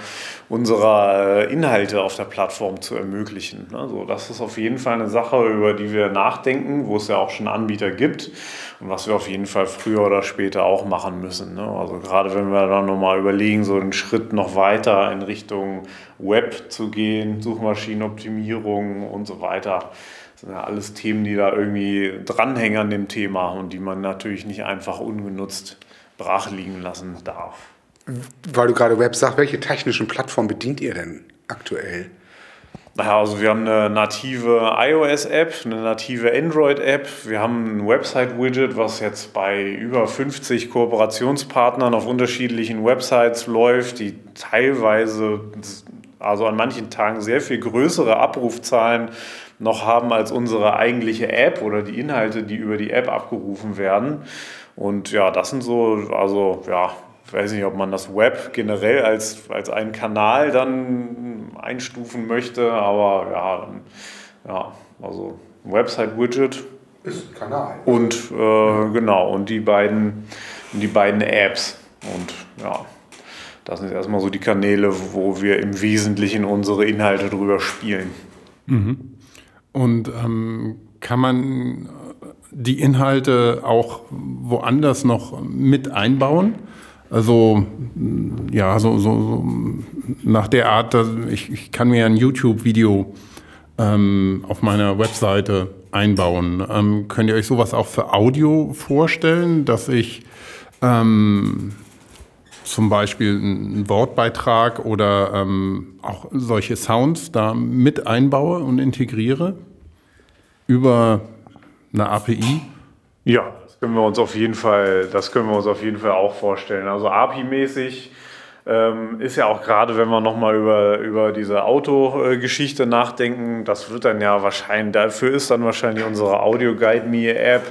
unserer äh, Inhalte auf der Plattform zu ermöglichen. Also das ist auf jeden Fall eine Sache, über die wir nachdenken, wo es ja auch schon Anbieter gibt und was wir auf jeden Fall früher oder später auch machen müssen. ne? Also gerade wenn wir dann nochmal überlegen, so einen Schritt noch weiter in Richtung Web zu gehen, Suchmaschinenoptimierung und so weiter. Das sind ja alles Themen, die da irgendwie dranhängen an dem Thema und die man natürlich nicht einfach ungenutzt brach liegen lassen darf. Weil du gerade Web sagst, welche technischen Plattformen bedient ihr denn aktuell? Naja, also wir haben eine native iOS-App, eine native Android-App, wir haben ein Website-Widget, was jetzt bei über 50 Kooperationspartnern auf unterschiedlichen Websites läuft, die teilweise, also an manchen Tagen sehr viel größere Abrufzahlen noch haben als unsere eigentliche App oder die Inhalte, die über die App abgerufen werden. Und ja, das sind so, also ja, ich weiß nicht, ob man das Web generell als, als einen Kanal dann einstufen möchte, aber ja, ja also Website-Widget. Ist ein Kanal. Und äh, genau, und die beiden, die beiden Apps. Und ja, das sind erstmal so die Kanäle, wo wir im Wesentlichen unsere Inhalte drüber spielen. Mhm. Und ähm, kann man die Inhalte auch woanders noch mit einbauen? Also ja, so, so, so nach der Art, ich, ich kann mir ein YouTube-Video ähm, auf meiner Webseite einbauen. Ähm, könnt ihr euch sowas auch für Audio vorstellen, dass ich ähm, zum Beispiel einen Wortbeitrag oder ähm, auch solche Sounds da mit einbaue und integriere über eine API? Ja, das können wir uns auf jeden Fall, das können wir uns auf jeden Fall auch vorstellen. Also API-mäßig ähm, ist ja auch gerade, wenn wir nochmal über, über diese Autogeschichte nachdenken, das wird dann ja wahrscheinlich, dafür ist dann wahrscheinlich unsere Audio Guide Me App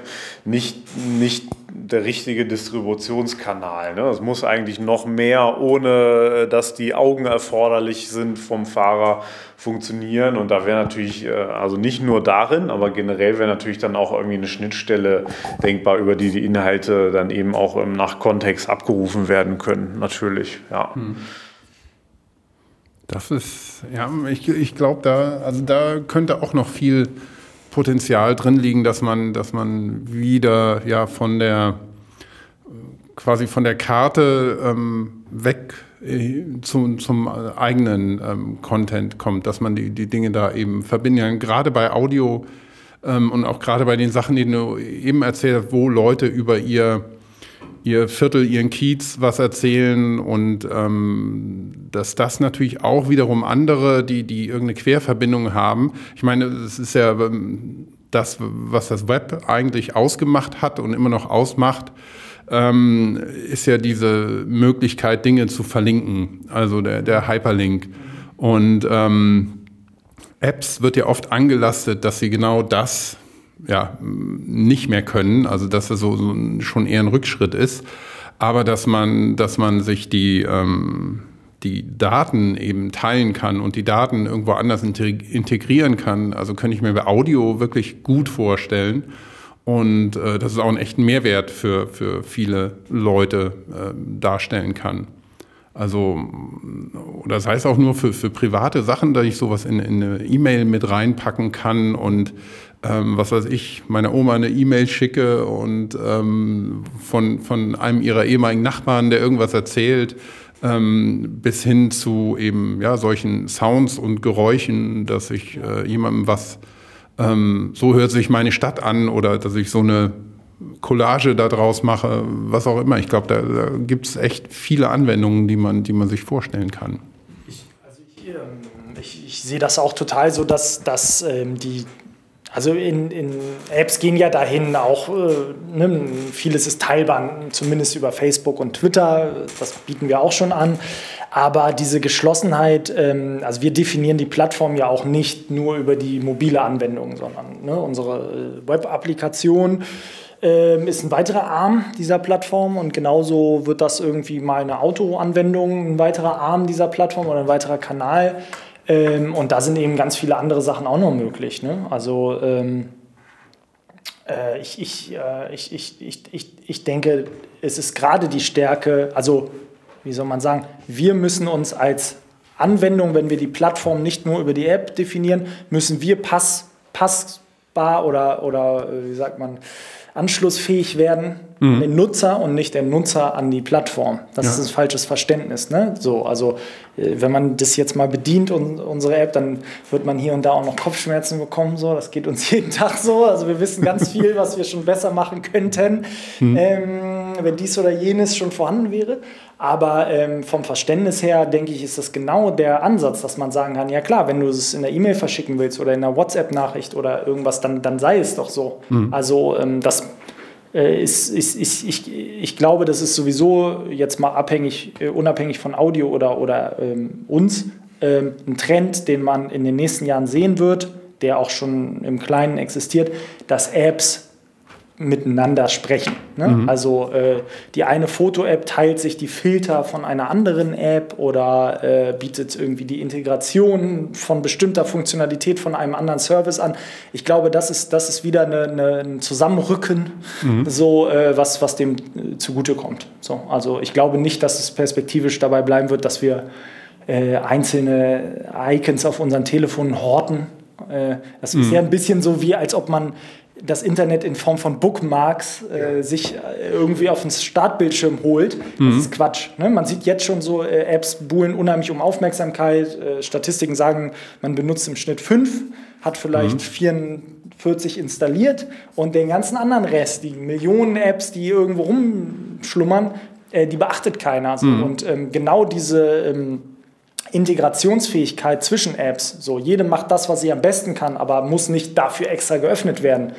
nicht, nicht der richtige Distributionskanal. Ne? Es muss eigentlich noch mehr, ohne dass die Augen erforderlich sind vom Fahrer, funktionieren. Und da wäre natürlich, äh, also nicht nur darin, aber generell wäre natürlich dann auch irgendwie eine Schnittstelle denkbar, über die die Inhalte dann eben auch nach Kontext abgerufen werden können. Natürlich, ja. Hm. Das ist, ja, ich, ich glaube, da, also da könnte auch noch viel Potenzial drin liegen, dass man, dass man wieder ja von der quasi von der Karte ähm, weg äh, zum, zum eigenen ähm, Content kommt, dass man die, die Dinge da eben verbinden kann. Gerade bei Audio ähm, und auch gerade bei den Sachen, die du eben erzählt hast, wo Leute über ihr ihr Viertel, ihren Kiez was erzählen und ähm, dass das natürlich auch wiederum andere, die, die irgendeine Querverbindung haben. Ich meine, es ist ja ähm, das, was das Web eigentlich ausgemacht hat und immer noch ausmacht, ähm, ist ja diese Möglichkeit, Dinge zu verlinken, also der, der Hyperlink. Und ähm, Apps wird ja oft angelastet, dass sie genau das ja, nicht mehr können, also dass es so, so schon eher ein Rückschritt ist, aber dass man, dass man sich die, ähm, die Daten eben teilen kann und die Daten irgendwo anders integrieren kann. Also könnte ich mir bei Audio wirklich gut vorstellen. Und äh, dass es auch einen echten Mehrwert für, für viele Leute äh, darstellen kann. Also, sei es auch nur für, für private Sachen, dass ich sowas in, in eine E-Mail mit reinpacken kann und ähm, was weiß ich, meiner Oma eine E-Mail schicke und ähm, von, von einem ihrer ehemaligen Nachbarn, der irgendwas erzählt, ähm, bis hin zu eben ja, solchen Sounds und Geräuschen, dass ich äh, jemandem was, ähm, so hört sich meine Stadt an oder dass ich so eine Collage daraus mache, was auch immer. Ich glaube, da, da gibt es echt viele Anwendungen, die man, die man sich vorstellen kann. Ich, also ich, ähm, ich, sehe das auch total so, dass, dass ähm, die also in, in, Apps gehen ja dahin auch, äh, ne, vieles ist teilbar, zumindest über Facebook und Twitter, das bieten wir auch schon an. Aber diese Geschlossenheit, ähm, also wir definieren die Plattform ja auch nicht nur über die mobile Anwendung, sondern ne, unsere äh, Web-Applikation äh, ist ein weiterer Arm dieser Plattform und genauso wird das irgendwie mal eine Autoanwendung, ein weiterer Arm dieser Plattform oder ein weiterer Kanal. Ähm, und da sind eben ganz viele andere Sachen auch noch möglich. Ne? Also ähm, äh, ich, ich, äh, ich, ich, ich, ich, ich denke, es ist gerade die Stärke, also wie soll man sagen, wir müssen uns als Anwendung, wenn wir die Plattform nicht nur über die App definieren, müssen wir pass, passbar oder, oder äh, wie sagt man, anschlussfähig werden mhm. den Nutzer und nicht der Nutzer an die Plattform. Das ja. ist ein falsches Verständnis. Ne? So, also äh, wenn man das jetzt mal bedient und unsere App, dann wird man hier und da auch noch Kopfschmerzen bekommen. So, das geht uns jeden Tag so. Also wir wissen ganz viel, was wir schon besser machen könnten, mhm. ähm, wenn dies oder jenes schon vorhanden wäre. Aber ähm, vom Verständnis her, denke ich, ist das genau der Ansatz, dass man sagen kann, ja klar, wenn du es in der E-Mail verschicken willst oder in einer WhatsApp-Nachricht oder irgendwas, dann, dann sei es doch so. Mhm. Also ähm, das ist, ist, ist, ich, ich glaube, das ist sowieso jetzt mal abhängig, äh, unabhängig von Audio oder, oder ähm, uns, ähm, ein Trend, den man in den nächsten Jahren sehen wird, der auch schon im Kleinen existiert, dass Apps miteinander sprechen. Ne? Mhm. Also äh, die eine Foto-App teilt sich die Filter von einer anderen App oder äh, bietet irgendwie die Integration von bestimmter Funktionalität von einem anderen Service an. Ich glaube, das ist, das ist wieder eine, eine, ein Zusammenrücken, mhm. so, äh, was, was dem äh, zugutekommt. So, also ich glaube nicht, dass es perspektivisch dabei bleiben wird, dass wir äh, einzelne Icons auf unseren Telefonen horten. Äh, das ist mhm. ja ein bisschen so, wie als ob man das Internet in Form von Bookmarks äh, sich äh, irgendwie auf den Startbildschirm holt. Das mhm. ist Quatsch. Ne? Man sieht jetzt schon so, äh, Apps buhlen unheimlich um Aufmerksamkeit. Äh, Statistiken sagen, man benutzt im Schnitt fünf, hat vielleicht mhm. 44 installiert und den ganzen anderen Rest, die Millionen Apps, die irgendwo rumschlummern, äh, die beachtet keiner. So. Mhm. Und ähm, genau diese ähm, Integrationsfähigkeit zwischen Apps. So, jede macht das, was sie am besten kann, aber muss nicht dafür extra geöffnet werden.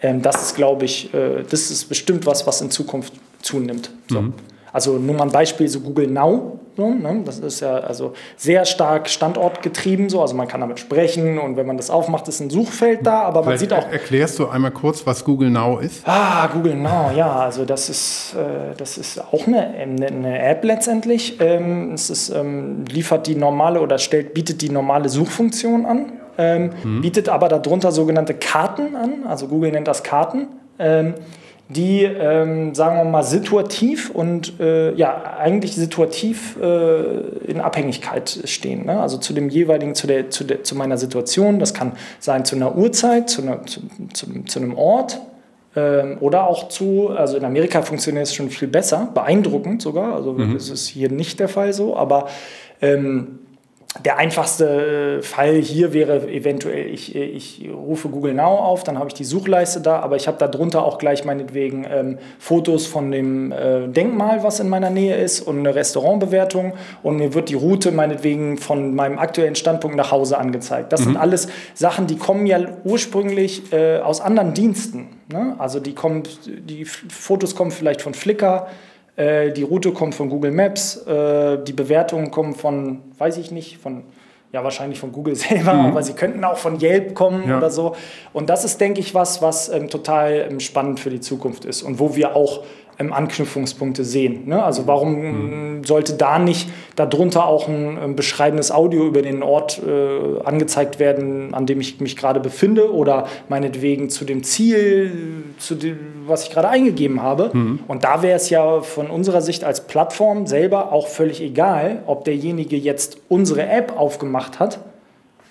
Ähm, das ist, glaube ich, äh, das ist bestimmt was, was in Zukunft zunimmt. So. Mhm. Also nur mal ein Beispiel, so Google Now, so, ne? das ist ja also sehr stark standortgetrieben, so. also man kann damit sprechen und wenn man das aufmacht, ist ein Suchfeld da, aber man sieht auch... Erklärst du einmal kurz, was Google Now ist? Ah, Google Now, ja, also das ist, äh, das ist auch eine, eine, eine App letztendlich. Ähm, es ist, ähm, liefert die normale oder stellt, bietet die normale Suchfunktion an, ähm, mhm. bietet aber darunter sogenannte Karten an, also Google nennt das Karten. Die, ähm, sagen wir mal, situativ und äh, ja, eigentlich situativ äh, in Abhängigkeit stehen. Ne? Also zu dem jeweiligen, zu, der, zu, der, zu meiner Situation. Das kann sein zu einer Uhrzeit, zu, einer, zu, zu, zu einem Ort ähm, oder auch zu, also in Amerika funktioniert es schon viel besser, beeindruckend sogar. Also mhm. das ist hier nicht der Fall so, aber ähm, der einfachste äh, Fall hier wäre eventuell, ich, äh, ich rufe Google Now auf, dann habe ich die Suchleiste da, aber ich habe darunter auch gleich meinetwegen ähm, Fotos von dem äh, Denkmal, was in meiner Nähe ist und eine Restaurantbewertung und mir wird die Route meinetwegen von meinem aktuellen Standpunkt nach Hause angezeigt. Das mhm. sind alles Sachen, die kommen ja ursprünglich äh, aus anderen Diensten. Ne? Also die, kommen, die Fotos kommen vielleicht von Flickr, die Route kommt von Google Maps, äh, die Bewertungen kommen von, weiß ich nicht, von ja wahrscheinlich von Google selber, mhm. aber sie könnten auch von Yelp kommen ja. oder so. Und das ist, denke ich, was, was ähm, total ähm, spannend für die Zukunft ist und wo wir auch Anknüpfungspunkte sehen. Ne? Also warum mhm. sollte da nicht darunter auch ein, ein beschreibendes Audio über den Ort äh, angezeigt werden, an dem ich mich gerade befinde oder meinetwegen zu dem Ziel, zu dem, was ich gerade eingegeben habe. Mhm. Und da wäre es ja von unserer Sicht als Plattform selber auch völlig egal, ob derjenige jetzt unsere App aufgemacht hat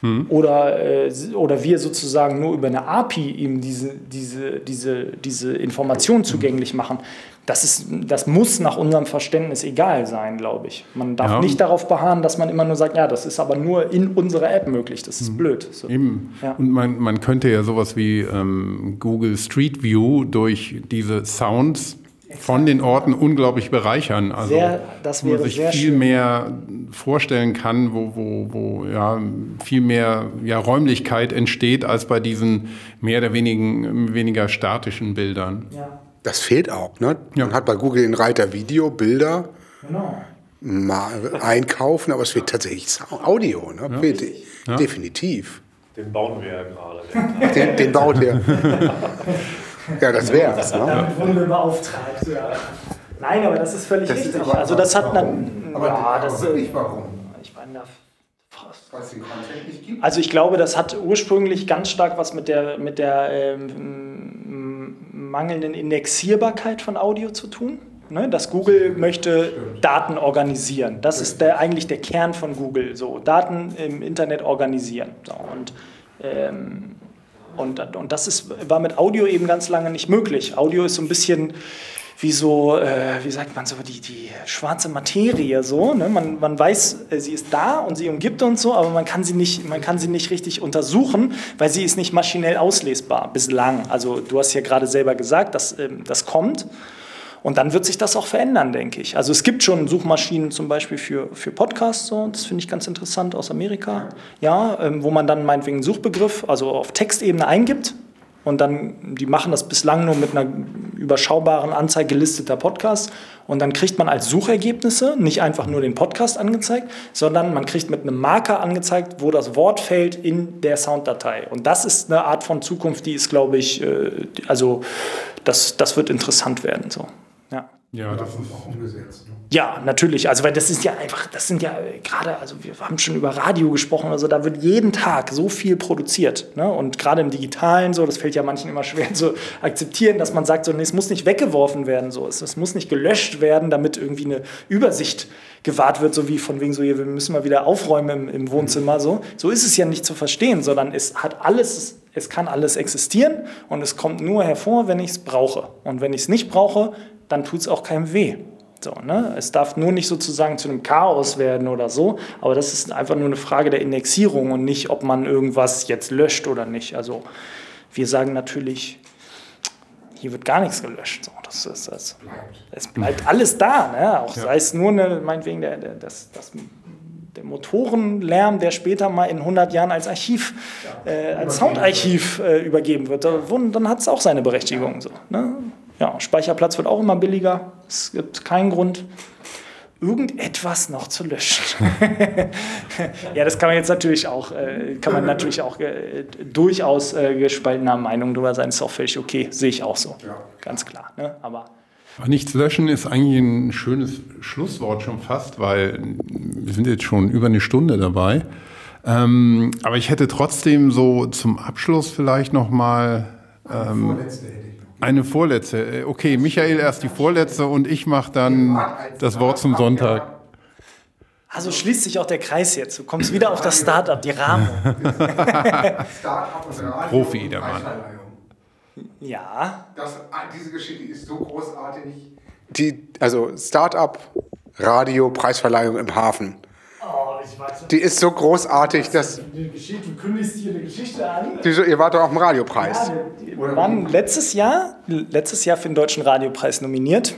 hm. Oder, äh, oder wir sozusagen nur über eine API ihm diese, diese, diese, diese Information zugänglich machen. Das, ist, das muss nach unserem Verständnis egal sein, glaube ich. Man darf ja. nicht darauf beharren, dass man immer nur sagt, ja, das ist aber nur in unserer App möglich. Das ist hm. blöd. So. Eben. Ja. Und man, man könnte ja sowas wie ähm, Google Street View durch diese Sounds von den Orten unglaublich bereichern. Also sehr, wo man sich viel schön. mehr vorstellen kann, wo, wo, wo ja, viel mehr ja, Räumlichkeit entsteht als bei diesen mehr oder wenigen, weniger statischen Bildern. Ja. Das fehlt auch. Ne? Ja. Man hat bei Google den Reiter Video, Bilder. Genau. Mal einkaufen, aber es fehlt tatsächlich Audio. Ne? Ja. Definitiv. Den bauen wir ja gerade. Den, den baut ihr. Ja, das wäre es. Ne? Damit wurden wir beauftragt. Ja. Nein, aber das ist völlig das richtig. Ist aber, also das hat warum? Aber ja, das wirklich warum? Ich meine, da es den Content nicht gibt? Also ich glaube, das hat ursprünglich ganz stark was mit der, mit der ähm, mangelnden Indexierbarkeit von Audio zu tun. Ne, dass Google möchte Daten organisieren. Das ist der, eigentlich der Kern von Google. So, Daten im Internet organisieren. So, und ähm, und, und das ist, war mit Audio eben ganz lange nicht möglich. Audio ist so ein bisschen wie so, äh, wie sagt man so, die, die schwarze Materie so. Ne? Man, man weiß, äh, sie ist da und sie umgibt uns so, aber man kann, sie nicht, man kann sie nicht richtig untersuchen, weil sie ist nicht maschinell auslesbar bislang. Also du hast ja gerade selber gesagt, dass ähm, das kommt. Und dann wird sich das auch verändern, denke ich. Also es gibt schon Suchmaschinen zum Beispiel für, für Podcasts, so, das finde ich ganz interessant aus Amerika, ja, ähm, wo man dann meinetwegen einen Suchbegriff, also auf Textebene eingibt und dann, die machen das bislang nur mit einer überschaubaren Anzahl gelisteter Podcasts. Und dann kriegt man als Suchergebnisse nicht einfach nur den Podcast angezeigt, sondern man kriegt mit einem Marker angezeigt, wo das Wort fällt in der Sounddatei. Und das ist eine Art von Zukunft, die ist, glaube ich, äh, also das, das wird interessant werden. So. Ja. Das ist auch umgesetzt. Ne? Ja, natürlich. Also, weil das ist ja einfach, das sind ja gerade, also wir haben schon über Radio gesprochen, also da wird jeden Tag so viel produziert. Ne? Und gerade im Digitalen so, das fällt ja manchen immer schwer zu akzeptieren, dass man sagt, so, nee, es muss nicht weggeworfen werden, so, es, es muss nicht gelöscht werden, damit irgendwie eine Übersicht gewahrt wird, so wie von wegen so, hier, wir müssen mal wieder aufräumen im, im Wohnzimmer. So. so ist es ja nicht zu verstehen, sondern es hat alles, es kann alles existieren und es kommt nur hervor, wenn ich es brauche. Und wenn ich es nicht brauche, dann tut es auch keinem weh. So, ne? Es darf nur nicht sozusagen zu einem Chaos werden oder so, aber das ist einfach nur eine Frage der Indexierung und nicht, ob man irgendwas jetzt löscht oder nicht. Also wir sagen natürlich, hier wird gar nichts gelöscht. So, das ist, das, es bleibt alles da, ne? auch ja. sei es nur eine, meinetwegen der, der, das, das, der Motorenlärm, der später mal in 100 Jahren als Archiv, äh, als Soundarchiv äh, übergeben wird. Dann hat es auch seine Berechtigung. So, ne? Ja, Speicherplatz wird auch immer billiger. Es gibt keinen Grund, irgendetwas noch zu löschen. ja, das kann man jetzt natürlich auch, äh, kann man natürlich auch äh, durchaus äh, gespaltener Meinung darüber sein. Ist auch völlig okay, sehe ich auch so. Ja. Ganz klar. Ne? Aber Nichts löschen ist eigentlich ein schönes Schlusswort schon fast, weil wir sind jetzt schon über eine Stunde dabei. Ähm, aber ich hätte trotzdem so zum Abschluss vielleicht noch mal ähm, eine vorletzte. Äh, okay, Michael erst die vorletzte und ich mache dann das Wort zum Sonntag. Also schließt sich auch der Kreis jetzt. Du kommst wieder auf das Startup, die Rahmung. Profi, der Mann. Ja. Das, diese Geschichte ist so großartig. Die, also Startup, Radio, Preisverleihung im Hafen. Oh, Die ist so großartig, dass. Du kündigst hier eine Geschichte an. Die, ihr wart doch auf dem Radiopreis. Ja, wir waren letztes Jahr, letztes Jahr für den Deutschen Radiopreis nominiert.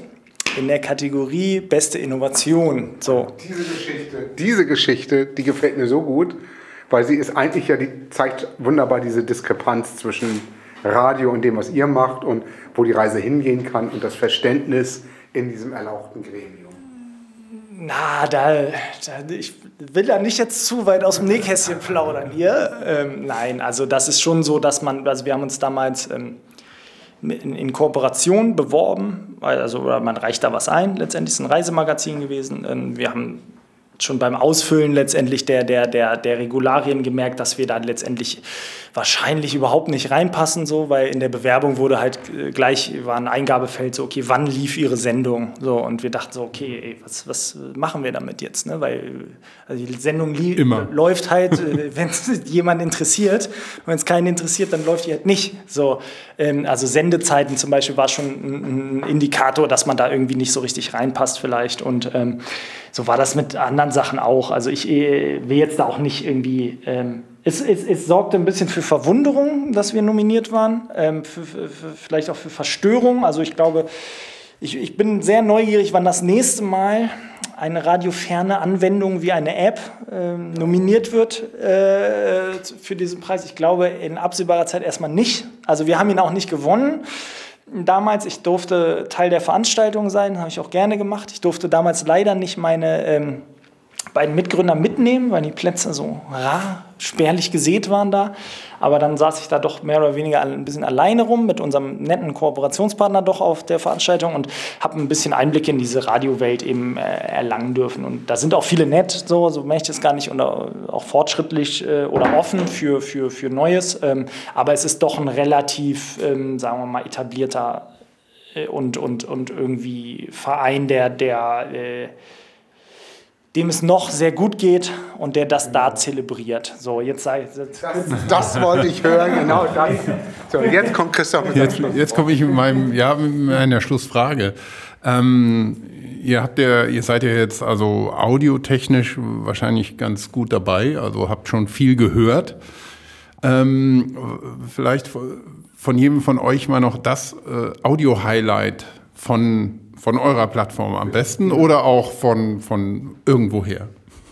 In der Kategorie Beste Innovation. So. Diese Geschichte, diese Geschichte, die gefällt mir so gut, weil sie ist eigentlich ja, die zeigt wunderbar diese Diskrepanz zwischen Radio und dem, was ihr macht und wo die Reise hingehen kann und das Verständnis in diesem erlauchten Gremium. Na, da, da, ich will da nicht jetzt zu weit aus dem Nähkästchen plaudern hier. Ähm, nein, also das ist schon so, dass man, also wir haben uns damals ähm, in, in, Kooperation beworben, also man reicht da was ein. Letztendlich ist ein Reisemagazin gewesen. Ähm, wir haben schon beim Ausfüllen letztendlich der, der, der, der Regularien gemerkt, dass wir da letztendlich wahrscheinlich überhaupt nicht reinpassen, so, weil in der Bewerbung wurde halt äh, gleich, war ein Eingabefeld so, okay, wann lief Ihre Sendung? So, und wir dachten so, okay, ey, was, was machen wir damit jetzt? Ne? Weil also die Sendung läuft halt, äh, wenn es jemand interessiert. Wenn es keinen interessiert, dann läuft die halt nicht. So, ähm, also Sendezeiten zum Beispiel war schon ein, ein, Indikator, dass man da irgendwie nicht so richtig reinpasst vielleicht. Und ähm, so war das mit anderen Sachen auch. Also ich äh, will jetzt da auch nicht irgendwie ähm, es, es, es, sorgte ein bisschen für Verwunderung, dass wir nominiert waren, ähm, für, für, für, vielleicht auch für Verstörung. Also ich glaube, ich, ich, bin sehr neugierig, wann das nächste Mal eine radioferne Anwendung wie eine App äh, nominiert wird äh, für diesen Preis. Ich glaube in absehbarer Zeit erstmal nicht. Also wir haben ihn auch nicht gewonnen. Damals, ich durfte Teil der Veranstaltung sein, habe ich auch gerne gemacht. Ich durfte damals leider nicht meine ähm, beiden Mitgründer mitnehmen, weil die Plätze so rar, spärlich gesät waren da. Aber dann saß ich da doch mehr oder weniger ein bisschen alleine rum mit unserem netten Kooperationspartner doch auf der Veranstaltung und habe ein bisschen Einblick in diese Radiowelt eben äh, erlangen dürfen. Und da sind auch viele nett, so, so möchte ich es gar nicht, und auch fortschrittlich äh, oder offen für, für, für Neues. Ähm, aber es ist doch ein relativ, ähm, sagen wir mal, etablierter äh, und, und, und irgendwie Verein, der, der äh, dem es noch sehr gut geht und der das da zelebriert. So, jetzt sei das, das wollte ich hören, genau das. So, jetzt kommt Christoph mit Jetzt, jetzt komme ich mit, meinem, ja, mit meiner Schlussfrage. Ähm, ihr habt ja, ihr seid ja jetzt also audiotechnisch wahrscheinlich ganz gut dabei, also habt schon viel gehört. Ähm, vielleicht von jedem von euch mal noch das äh, Audio-Highlight von von eurer Plattform am besten oder auch von, von irgendwoher?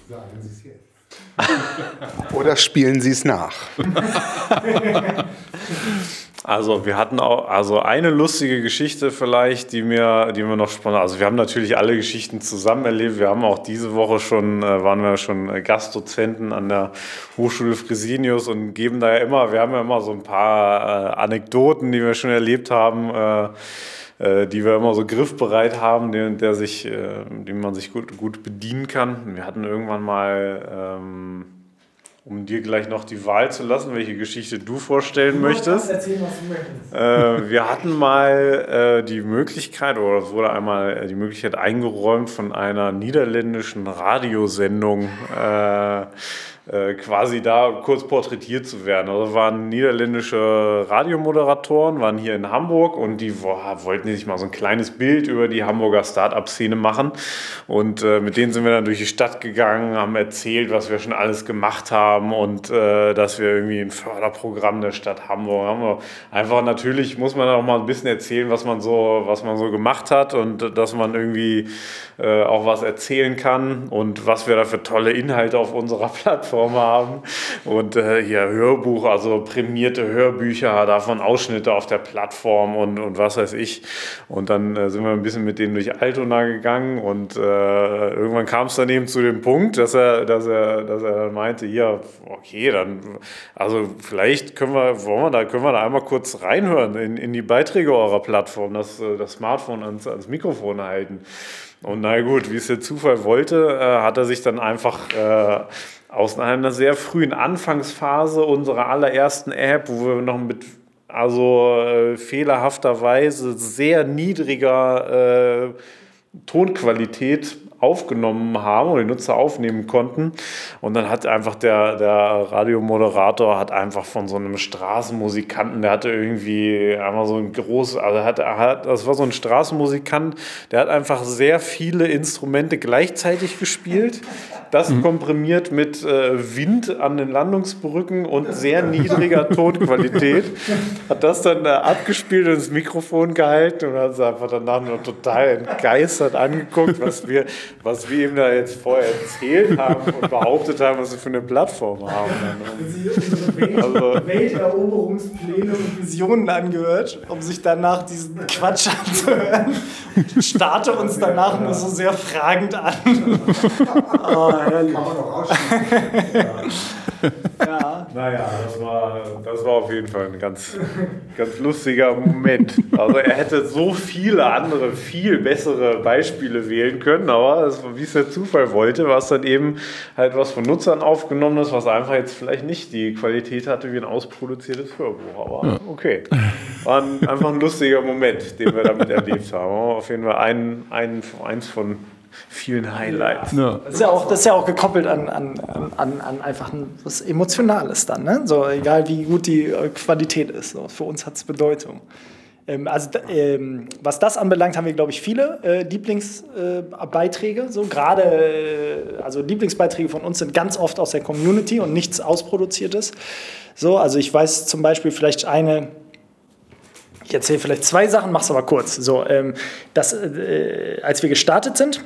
Sagen Sie es jetzt. oder spielen Sie es nach? Also wir hatten auch also eine lustige Geschichte vielleicht, die mir, die mir noch spannend. Also wir haben natürlich alle Geschichten zusammen erlebt. Wir haben auch diese Woche schon äh, waren wir schon Gastdozenten an der Hochschule Fresenius und geben da ja immer. Wir haben ja immer so ein paar äh, Anekdoten, die wir schon erlebt haben. Äh, äh, die wir immer so griffbereit haben, der, der sich, äh, den man sich gut, gut bedienen kann. Wir hatten irgendwann mal, ähm, um dir gleich noch die Wahl zu lassen, welche Geschichte du vorstellen du möchtest. Erzählen, was du möchtest. Äh, wir hatten mal äh, die Möglichkeit, oder es wurde einmal die Möglichkeit eingeräumt von einer niederländischen Radiosendung. Äh, quasi da kurz porträtiert zu werden. Also waren niederländische Radiomoderatoren, waren hier in Hamburg und die boah, wollten sich mal so ein kleines Bild über die Hamburger Start-up-Szene machen. Und äh, mit denen sind wir dann durch die Stadt gegangen, haben erzählt, was wir schon alles gemacht haben und äh, dass wir irgendwie ein Förderprogramm der Stadt Hamburg haben. Einfach natürlich muss man auch mal ein bisschen erzählen, was man so, was man so gemacht hat und dass man irgendwie äh, auch was erzählen kann und was wir da für tolle Inhalte auf unserer Plattform Plattform haben. Und äh, hier Hörbuch, also prämierte Hörbücher, davon Ausschnitte auf der Plattform und, und was weiß ich. Und dann äh, sind wir ein bisschen mit denen durch Altona gegangen und äh, irgendwann kam es dann eben zu dem Punkt, dass er, dass er, dass er dann meinte, ja, okay, dann, also vielleicht können wir, wollen wir da, können wir da einmal kurz reinhören in, in die Beiträge eurer Plattform, das, äh, das Smartphone ans, ans Mikrofon halten. Und na gut, wie es der Zufall wollte, äh, hat er sich dann einfach äh, aus einer sehr frühen Anfangsphase unserer allerersten App, wo wir noch mit also äh, fehlerhafterweise sehr niedriger äh, Tonqualität aufgenommen haben oder die Nutzer aufnehmen konnten. Und dann hat einfach der, der Radiomoderator hat einfach von so einem Straßenmusikanten, der hatte irgendwie einmal so ein großes, also hat, hat, das war so ein Straßenmusikant, der hat einfach sehr viele Instrumente gleichzeitig gespielt. Das mhm. komprimiert mit äh, Wind an den Landungsbrücken und sehr niedriger Tonqualität. Hat das dann äh, abgespielt und ins Mikrofon gehalten und hat es einfach danach nur total entgeistert angeguckt, was wir was wir ihm da jetzt vorher erzählt haben und behauptet haben, was wir für eine Plattform haben. Also, Welteroberungspläne und Visionen angehört, um sich danach diesen Quatsch anzuhören. Starte uns danach nur so sehr fragend an. oh, herrlich. Kann man doch ja. Naja, das war, das war auf jeden Fall ein ganz, ganz lustiger Moment. Also er hätte so viele andere, viel bessere Beispiele wählen können, aber das, wie es der Zufall wollte, war es dann eben halt was von Nutzern aufgenommen ist, was einfach jetzt vielleicht nicht die Qualität hatte wie ein ausproduziertes Hörbuch. Aber okay. War ein, einfach ein lustiger Moment, den wir damit erlebt haben. Auf jeden Fall ein, ein, eins von vielen Highlights. Ja. Das, ist ja auch, das ist ja auch gekoppelt an, an, an, an einfach was Emotionales dann. Ne? So, egal wie gut die äh, Qualität ist. So, für uns hat es Bedeutung. Ähm, also, ähm, was das anbelangt, haben wir, glaube ich, viele äh, Lieblingsbeiträge. Äh, so gerade, äh, also Lieblingsbeiträge von uns sind ganz oft aus der Community und nichts Ausproduziertes. So, also ich weiß zum Beispiel vielleicht eine, ich erzähle vielleicht zwei Sachen, mach's aber kurz. So, ähm, dass, äh, als wir gestartet sind,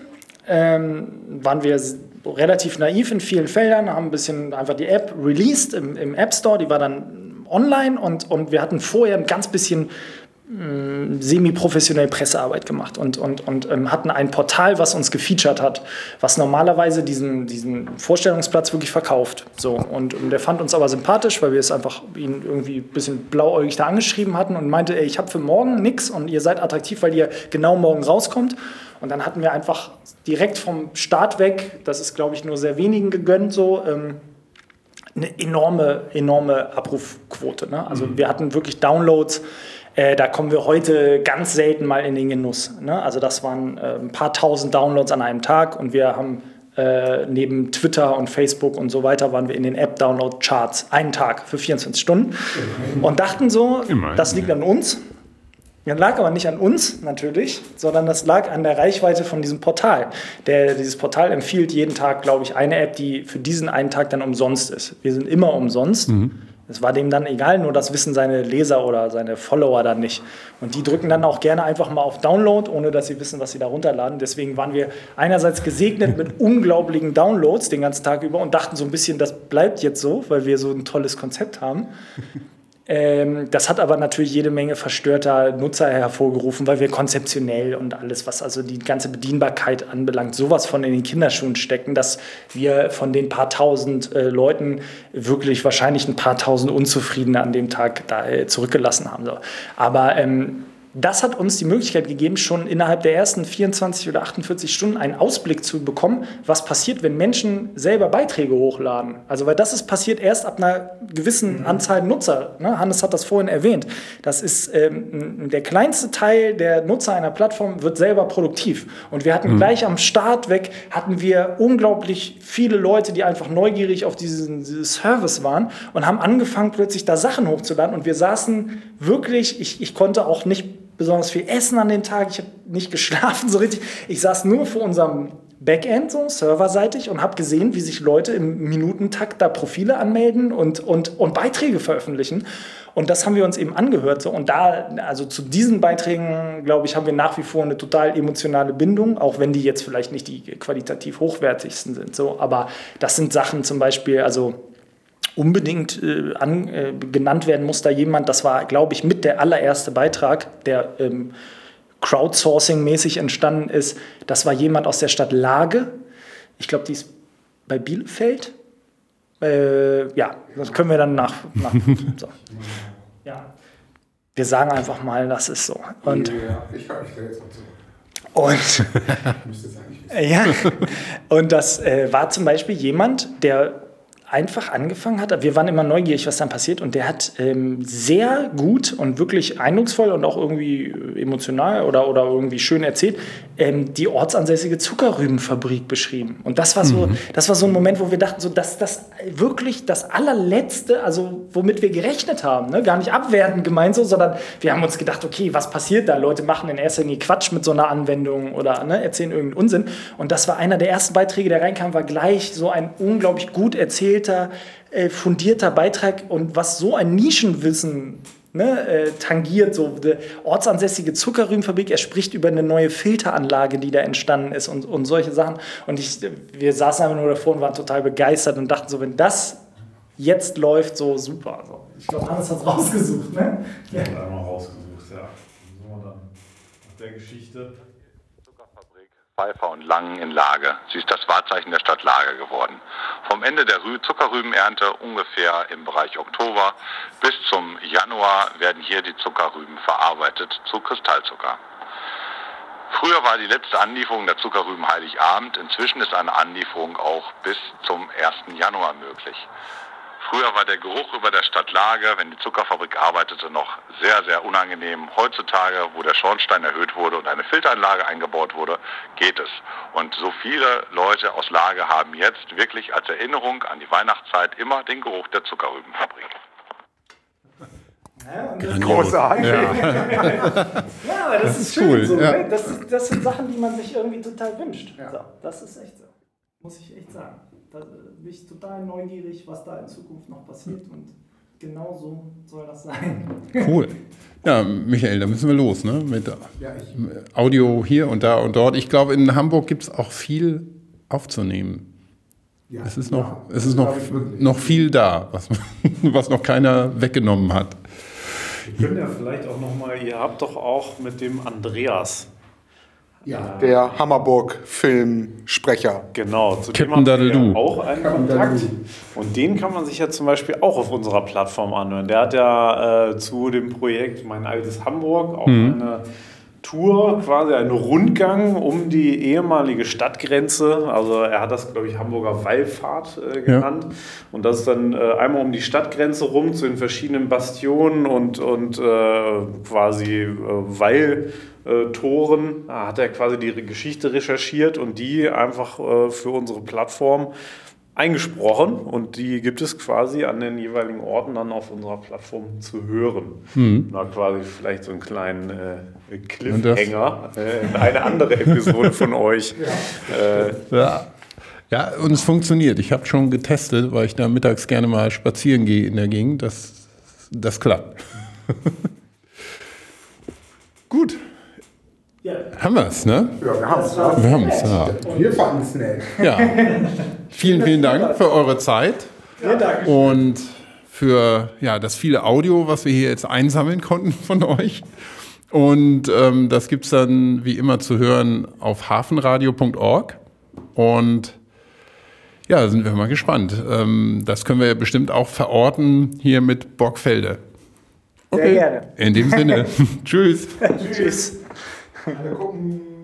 ähm, waren wir relativ naiv in vielen Feldern, haben ein bisschen einfach die App released im, im App Store, die war dann online und, und wir hatten vorher ein ganz bisschen semi-professionell Pressearbeit gemacht und, und, und ähm, hatten ein Portal, was uns gefeatured hat, was normalerweise diesen, diesen Vorstellungsplatz wirklich verkauft. So, und, und der fand uns aber sympathisch, weil wir es einfach ihn irgendwie ein bisschen blauäugig da angeschrieben hatten und meinte, ey, ich habe für morgen nichts und ihr seid attraktiv, weil ihr genau morgen rauskommt. Und dann hatten wir einfach direkt vom Start weg, das ist, glaube ich, nur sehr wenigen gegönnt, so ähm, eine enorme, enorme Abrufquote. Ne? Also mhm. wir hatten wirklich Downloads, äh, da kommen wir heute ganz selten mal in den Genuss. Ne? Also das waren äh, ein paar tausend Downloads an einem Tag und wir haben Äh, neben Twitter und Facebook und so weiter waren wir in den App-Download-Charts einen Tag für 24 Stunden und dachten so, Immerhin, das liegt an uns. Das lag aber nicht an uns natürlich, sondern das lag an der Reichweite von diesem Portal. Der, dieses Portal empfiehlt jeden Tag, glaube ich, eine App, die für diesen einen Tag dann umsonst ist. Wir sind immer umsonst. Es war dem dann egal, nur das wissen seine Leser oder seine Follower dann nicht. Und die drücken dann auch gerne einfach mal auf Download, ohne dass sie wissen, was sie da runterladen. Deswegen waren wir einerseits gesegnet mit unglaublichen Downloads den ganzen Tag über und dachten so ein bisschen, das bleibt jetzt so, weil wir so ein tolles Konzept haben. Ähm, das hat aber natürlich jede Menge verstörter Nutzer hervorgerufen, weil wir konzeptionell und alles, was also die ganze Bedienbarkeit anbelangt, sowas von in den Kinderschuhen stecken, dass wir von den paar tausend äh, Leuten wirklich wahrscheinlich ein paar tausend Unzufriedene an dem Tag da äh, zurückgelassen haben. So. Aber ähm, das hat uns die Möglichkeit gegeben, schon innerhalb der ersten 24 oder 48 Stunden einen Ausblick zu bekommen, was passiert, wenn Menschen selber Beiträge hochladen. Also, weil das ist passiert erst ab einer gewissen Anzahl Nutzer. Ne? Hannes hat das vorhin erwähnt. Das ist ähm, der kleinste Teil der Nutzer einer Plattform wird selber produktiv. Und wir hatten gleich am Start weg, hatten wir unglaublich viele Leute, die einfach neugierig auf diesen, diesen Service waren und haben angefangen, plötzlich da Sachen hochzuladen. Und wir saßen wirklich, ich, ich konnte auch nicht besonders viel essen an den Tag. Ich habe nicht geschlafen so richtig. Ich saß nur vor unserem Backend, so serverseitig, und habe gesehen, wie sich Leute im Minutentakt da Profile anmelden und, und, und Beiträge veröffentlichen. Und das haben wir uns eben angehört. So. Und da, also zu diesen Beiträgen, glaube ich, haben wir nach wie vor eine total emotionale Bindung, auch wenn die jetzt vielleicht nicht die qualitativ hochwertigsten sind. So. Aber das sind Sachen zum Beispiel, also unbedingt äh, an, äh, genannt werden muss da jemand, das war, glaube ich, mit der allererste Beitrag, der ähm, Crowdsourcing-mäßig entstanden ist. Das war jemand aus der Stadt Lage. Ich glaube, die ist bei Bielefeld. Äh, ja, das können wir dann nach. nach so. ja. Wir sagen einfach mal, das ist so. Und, ja, ich habe mich da jetzt noch zu. und Ich müsste sagen, ich wissen. Ja, und das äh, war zum Beispiel jemand, der einfach angefangen hat. Wir waren immer neugierig, was dann passiert. Und der hat ähm, sehr gut und wirklich eindrucksvoll und auch irgendwie äh, emotional oder, oder irgendwie schön erzählt, ähm, die ortsansässige Zuckerrübenfabrik beschrieben. Und das war so, das war so ein Moment, wo wir dachten, so, dass das wirklich das allerletzte, also womit wir gerechnet haben, ne? gar nicht abwertend gemeint so, sondern wir haben uns gedacht, okay, was passiert da? Leute machen in erster Linie Quatsch mit so einer Anwendung oder ne, erzählen irgendeinen Unsinn. Und das war einer der ersten Beiträge, der reinkam, war gleich so ein unglaublich gut erzählter, äh, fundierter Beitrag und was so ein Nischenwissen ne, äh, tangiert, so die ortsansässige Zuckerrübenfabrik, er spricht über eine neue Filteranlage, die da entstanden ist und, und solche Sachen. Und ich, wir saßen einfach nur davor und waren total begeistert und dachten so, wenn das jetzt läuft, so super. Ich glaube, Hannes hat es rausgesucht, ne? Ja. Einmal rausgesucht, ja. Dann nach der Geschichte. Pfeiffer und Langen in Lage. Sie ist das Wahrzeichen der Stadt Lage geworden. Vom Ende der Rü Zuckerrübenernte ungefähr im Bereich Oktober bis zum Januar werden hier die Zuckerrüben verarbeitet zu Kristallzucker. Früher war die letzte Anlieferung der Zuckerrüben Heiligabend. Inzwischen ist eine Anlieferung auch bis zum 1. Januar möglich. Früher war der Geruch über der Stadt Lage, wenn die Zuckerfabrik arbeitete, noch sehr, sehr unangenehm. Heutzutage, wo der Schornstein erhöht wurde und eine Filteranlage eingebaut wurde, geht es. Und so viele Leute aus Lage haben jetzt wirklich als Erinnerung an die Weihnachtszeit immer den Geruch der Zuckerrübenfabrik. Ja, und das, Großartig. ja, aber das ist schön cool, so. ja. Ne? Das, das sind Sachen, die man sich irgendwie total wünscht. So, das ist echt so. Muss ich echt sagen. Da bin ich total neugierig, was da in Zukunft noch passiert und genau so soll das sein. Cool. Ja, Michael, da müssen wir los, ne? Mit Ja, Audio hier und da und dort. Ich glaube, in Hamburg gibt es auch viel aufzunehmen. ja, Es ist ja, noch, es das ist noch, noch viel da, was, was noch keiner weggenommen hat. Wir können ja vielleicht auch nochmal, ihr habt doch auch mit dem Andreas, Ja, Der Hammerburg-Filmsprecher. genau, zu Captain dem Daddaloo. ja auch einen Captain Kontakt. Und den kann man sich ja zum Beispiel auch auf unserer Plattform anhören. Der hat ja äh, zu dem Projekt Mein altes Hamburg auch eine Tour, quasi einen Rundgang um die ehemalige Stadtgrenze. Also er hat das, glaube ich, Hamburger Wallfahrt äh, genannt. Und das ist dann äh, einmal um die Stadtgrenze rum zu den verschiedenen Bastionen und, und äh, quasi äh, Weil. Äh, Toren hat er quasi die Geschichte recherchiert und die einfach äh, für unsere Plattform eingesprochen und die gibt es quasi an den jeweiligen Orten dann auf unserer Plattform zu hören. Na, quasi vielleicht so einen kleinen äh, Cliffhanger äh, in eine andere Episode von euch. Ja. Äh, ja. ja. und es funktioniert. Ich habe schon getestet, weil ich da mittags gerne mal spazieren gehe in der Gegend. Das, das klappt. Gut. Ja. Haben wir es, ne? Ja, wir haben es. Ja. Wir haben es, ja. Wir fanden es nett. Ja. Vielen, vielen Dank für eure Zeit. Ja, danke. Und für ja, das viele Audio, was wir hier jetzt einsammeln konnten von euch. Und ähm, das gibt es dann wie immer zu hören auf hafenradio.org. Und ja, sind wir mal gespannt. Ähm, das können wir ja bestimmt auch verorten hier mit Borgfelde. Okay. Sehr gerne. In dem Sinne. Tschüss. Tschüss. Alle gucken.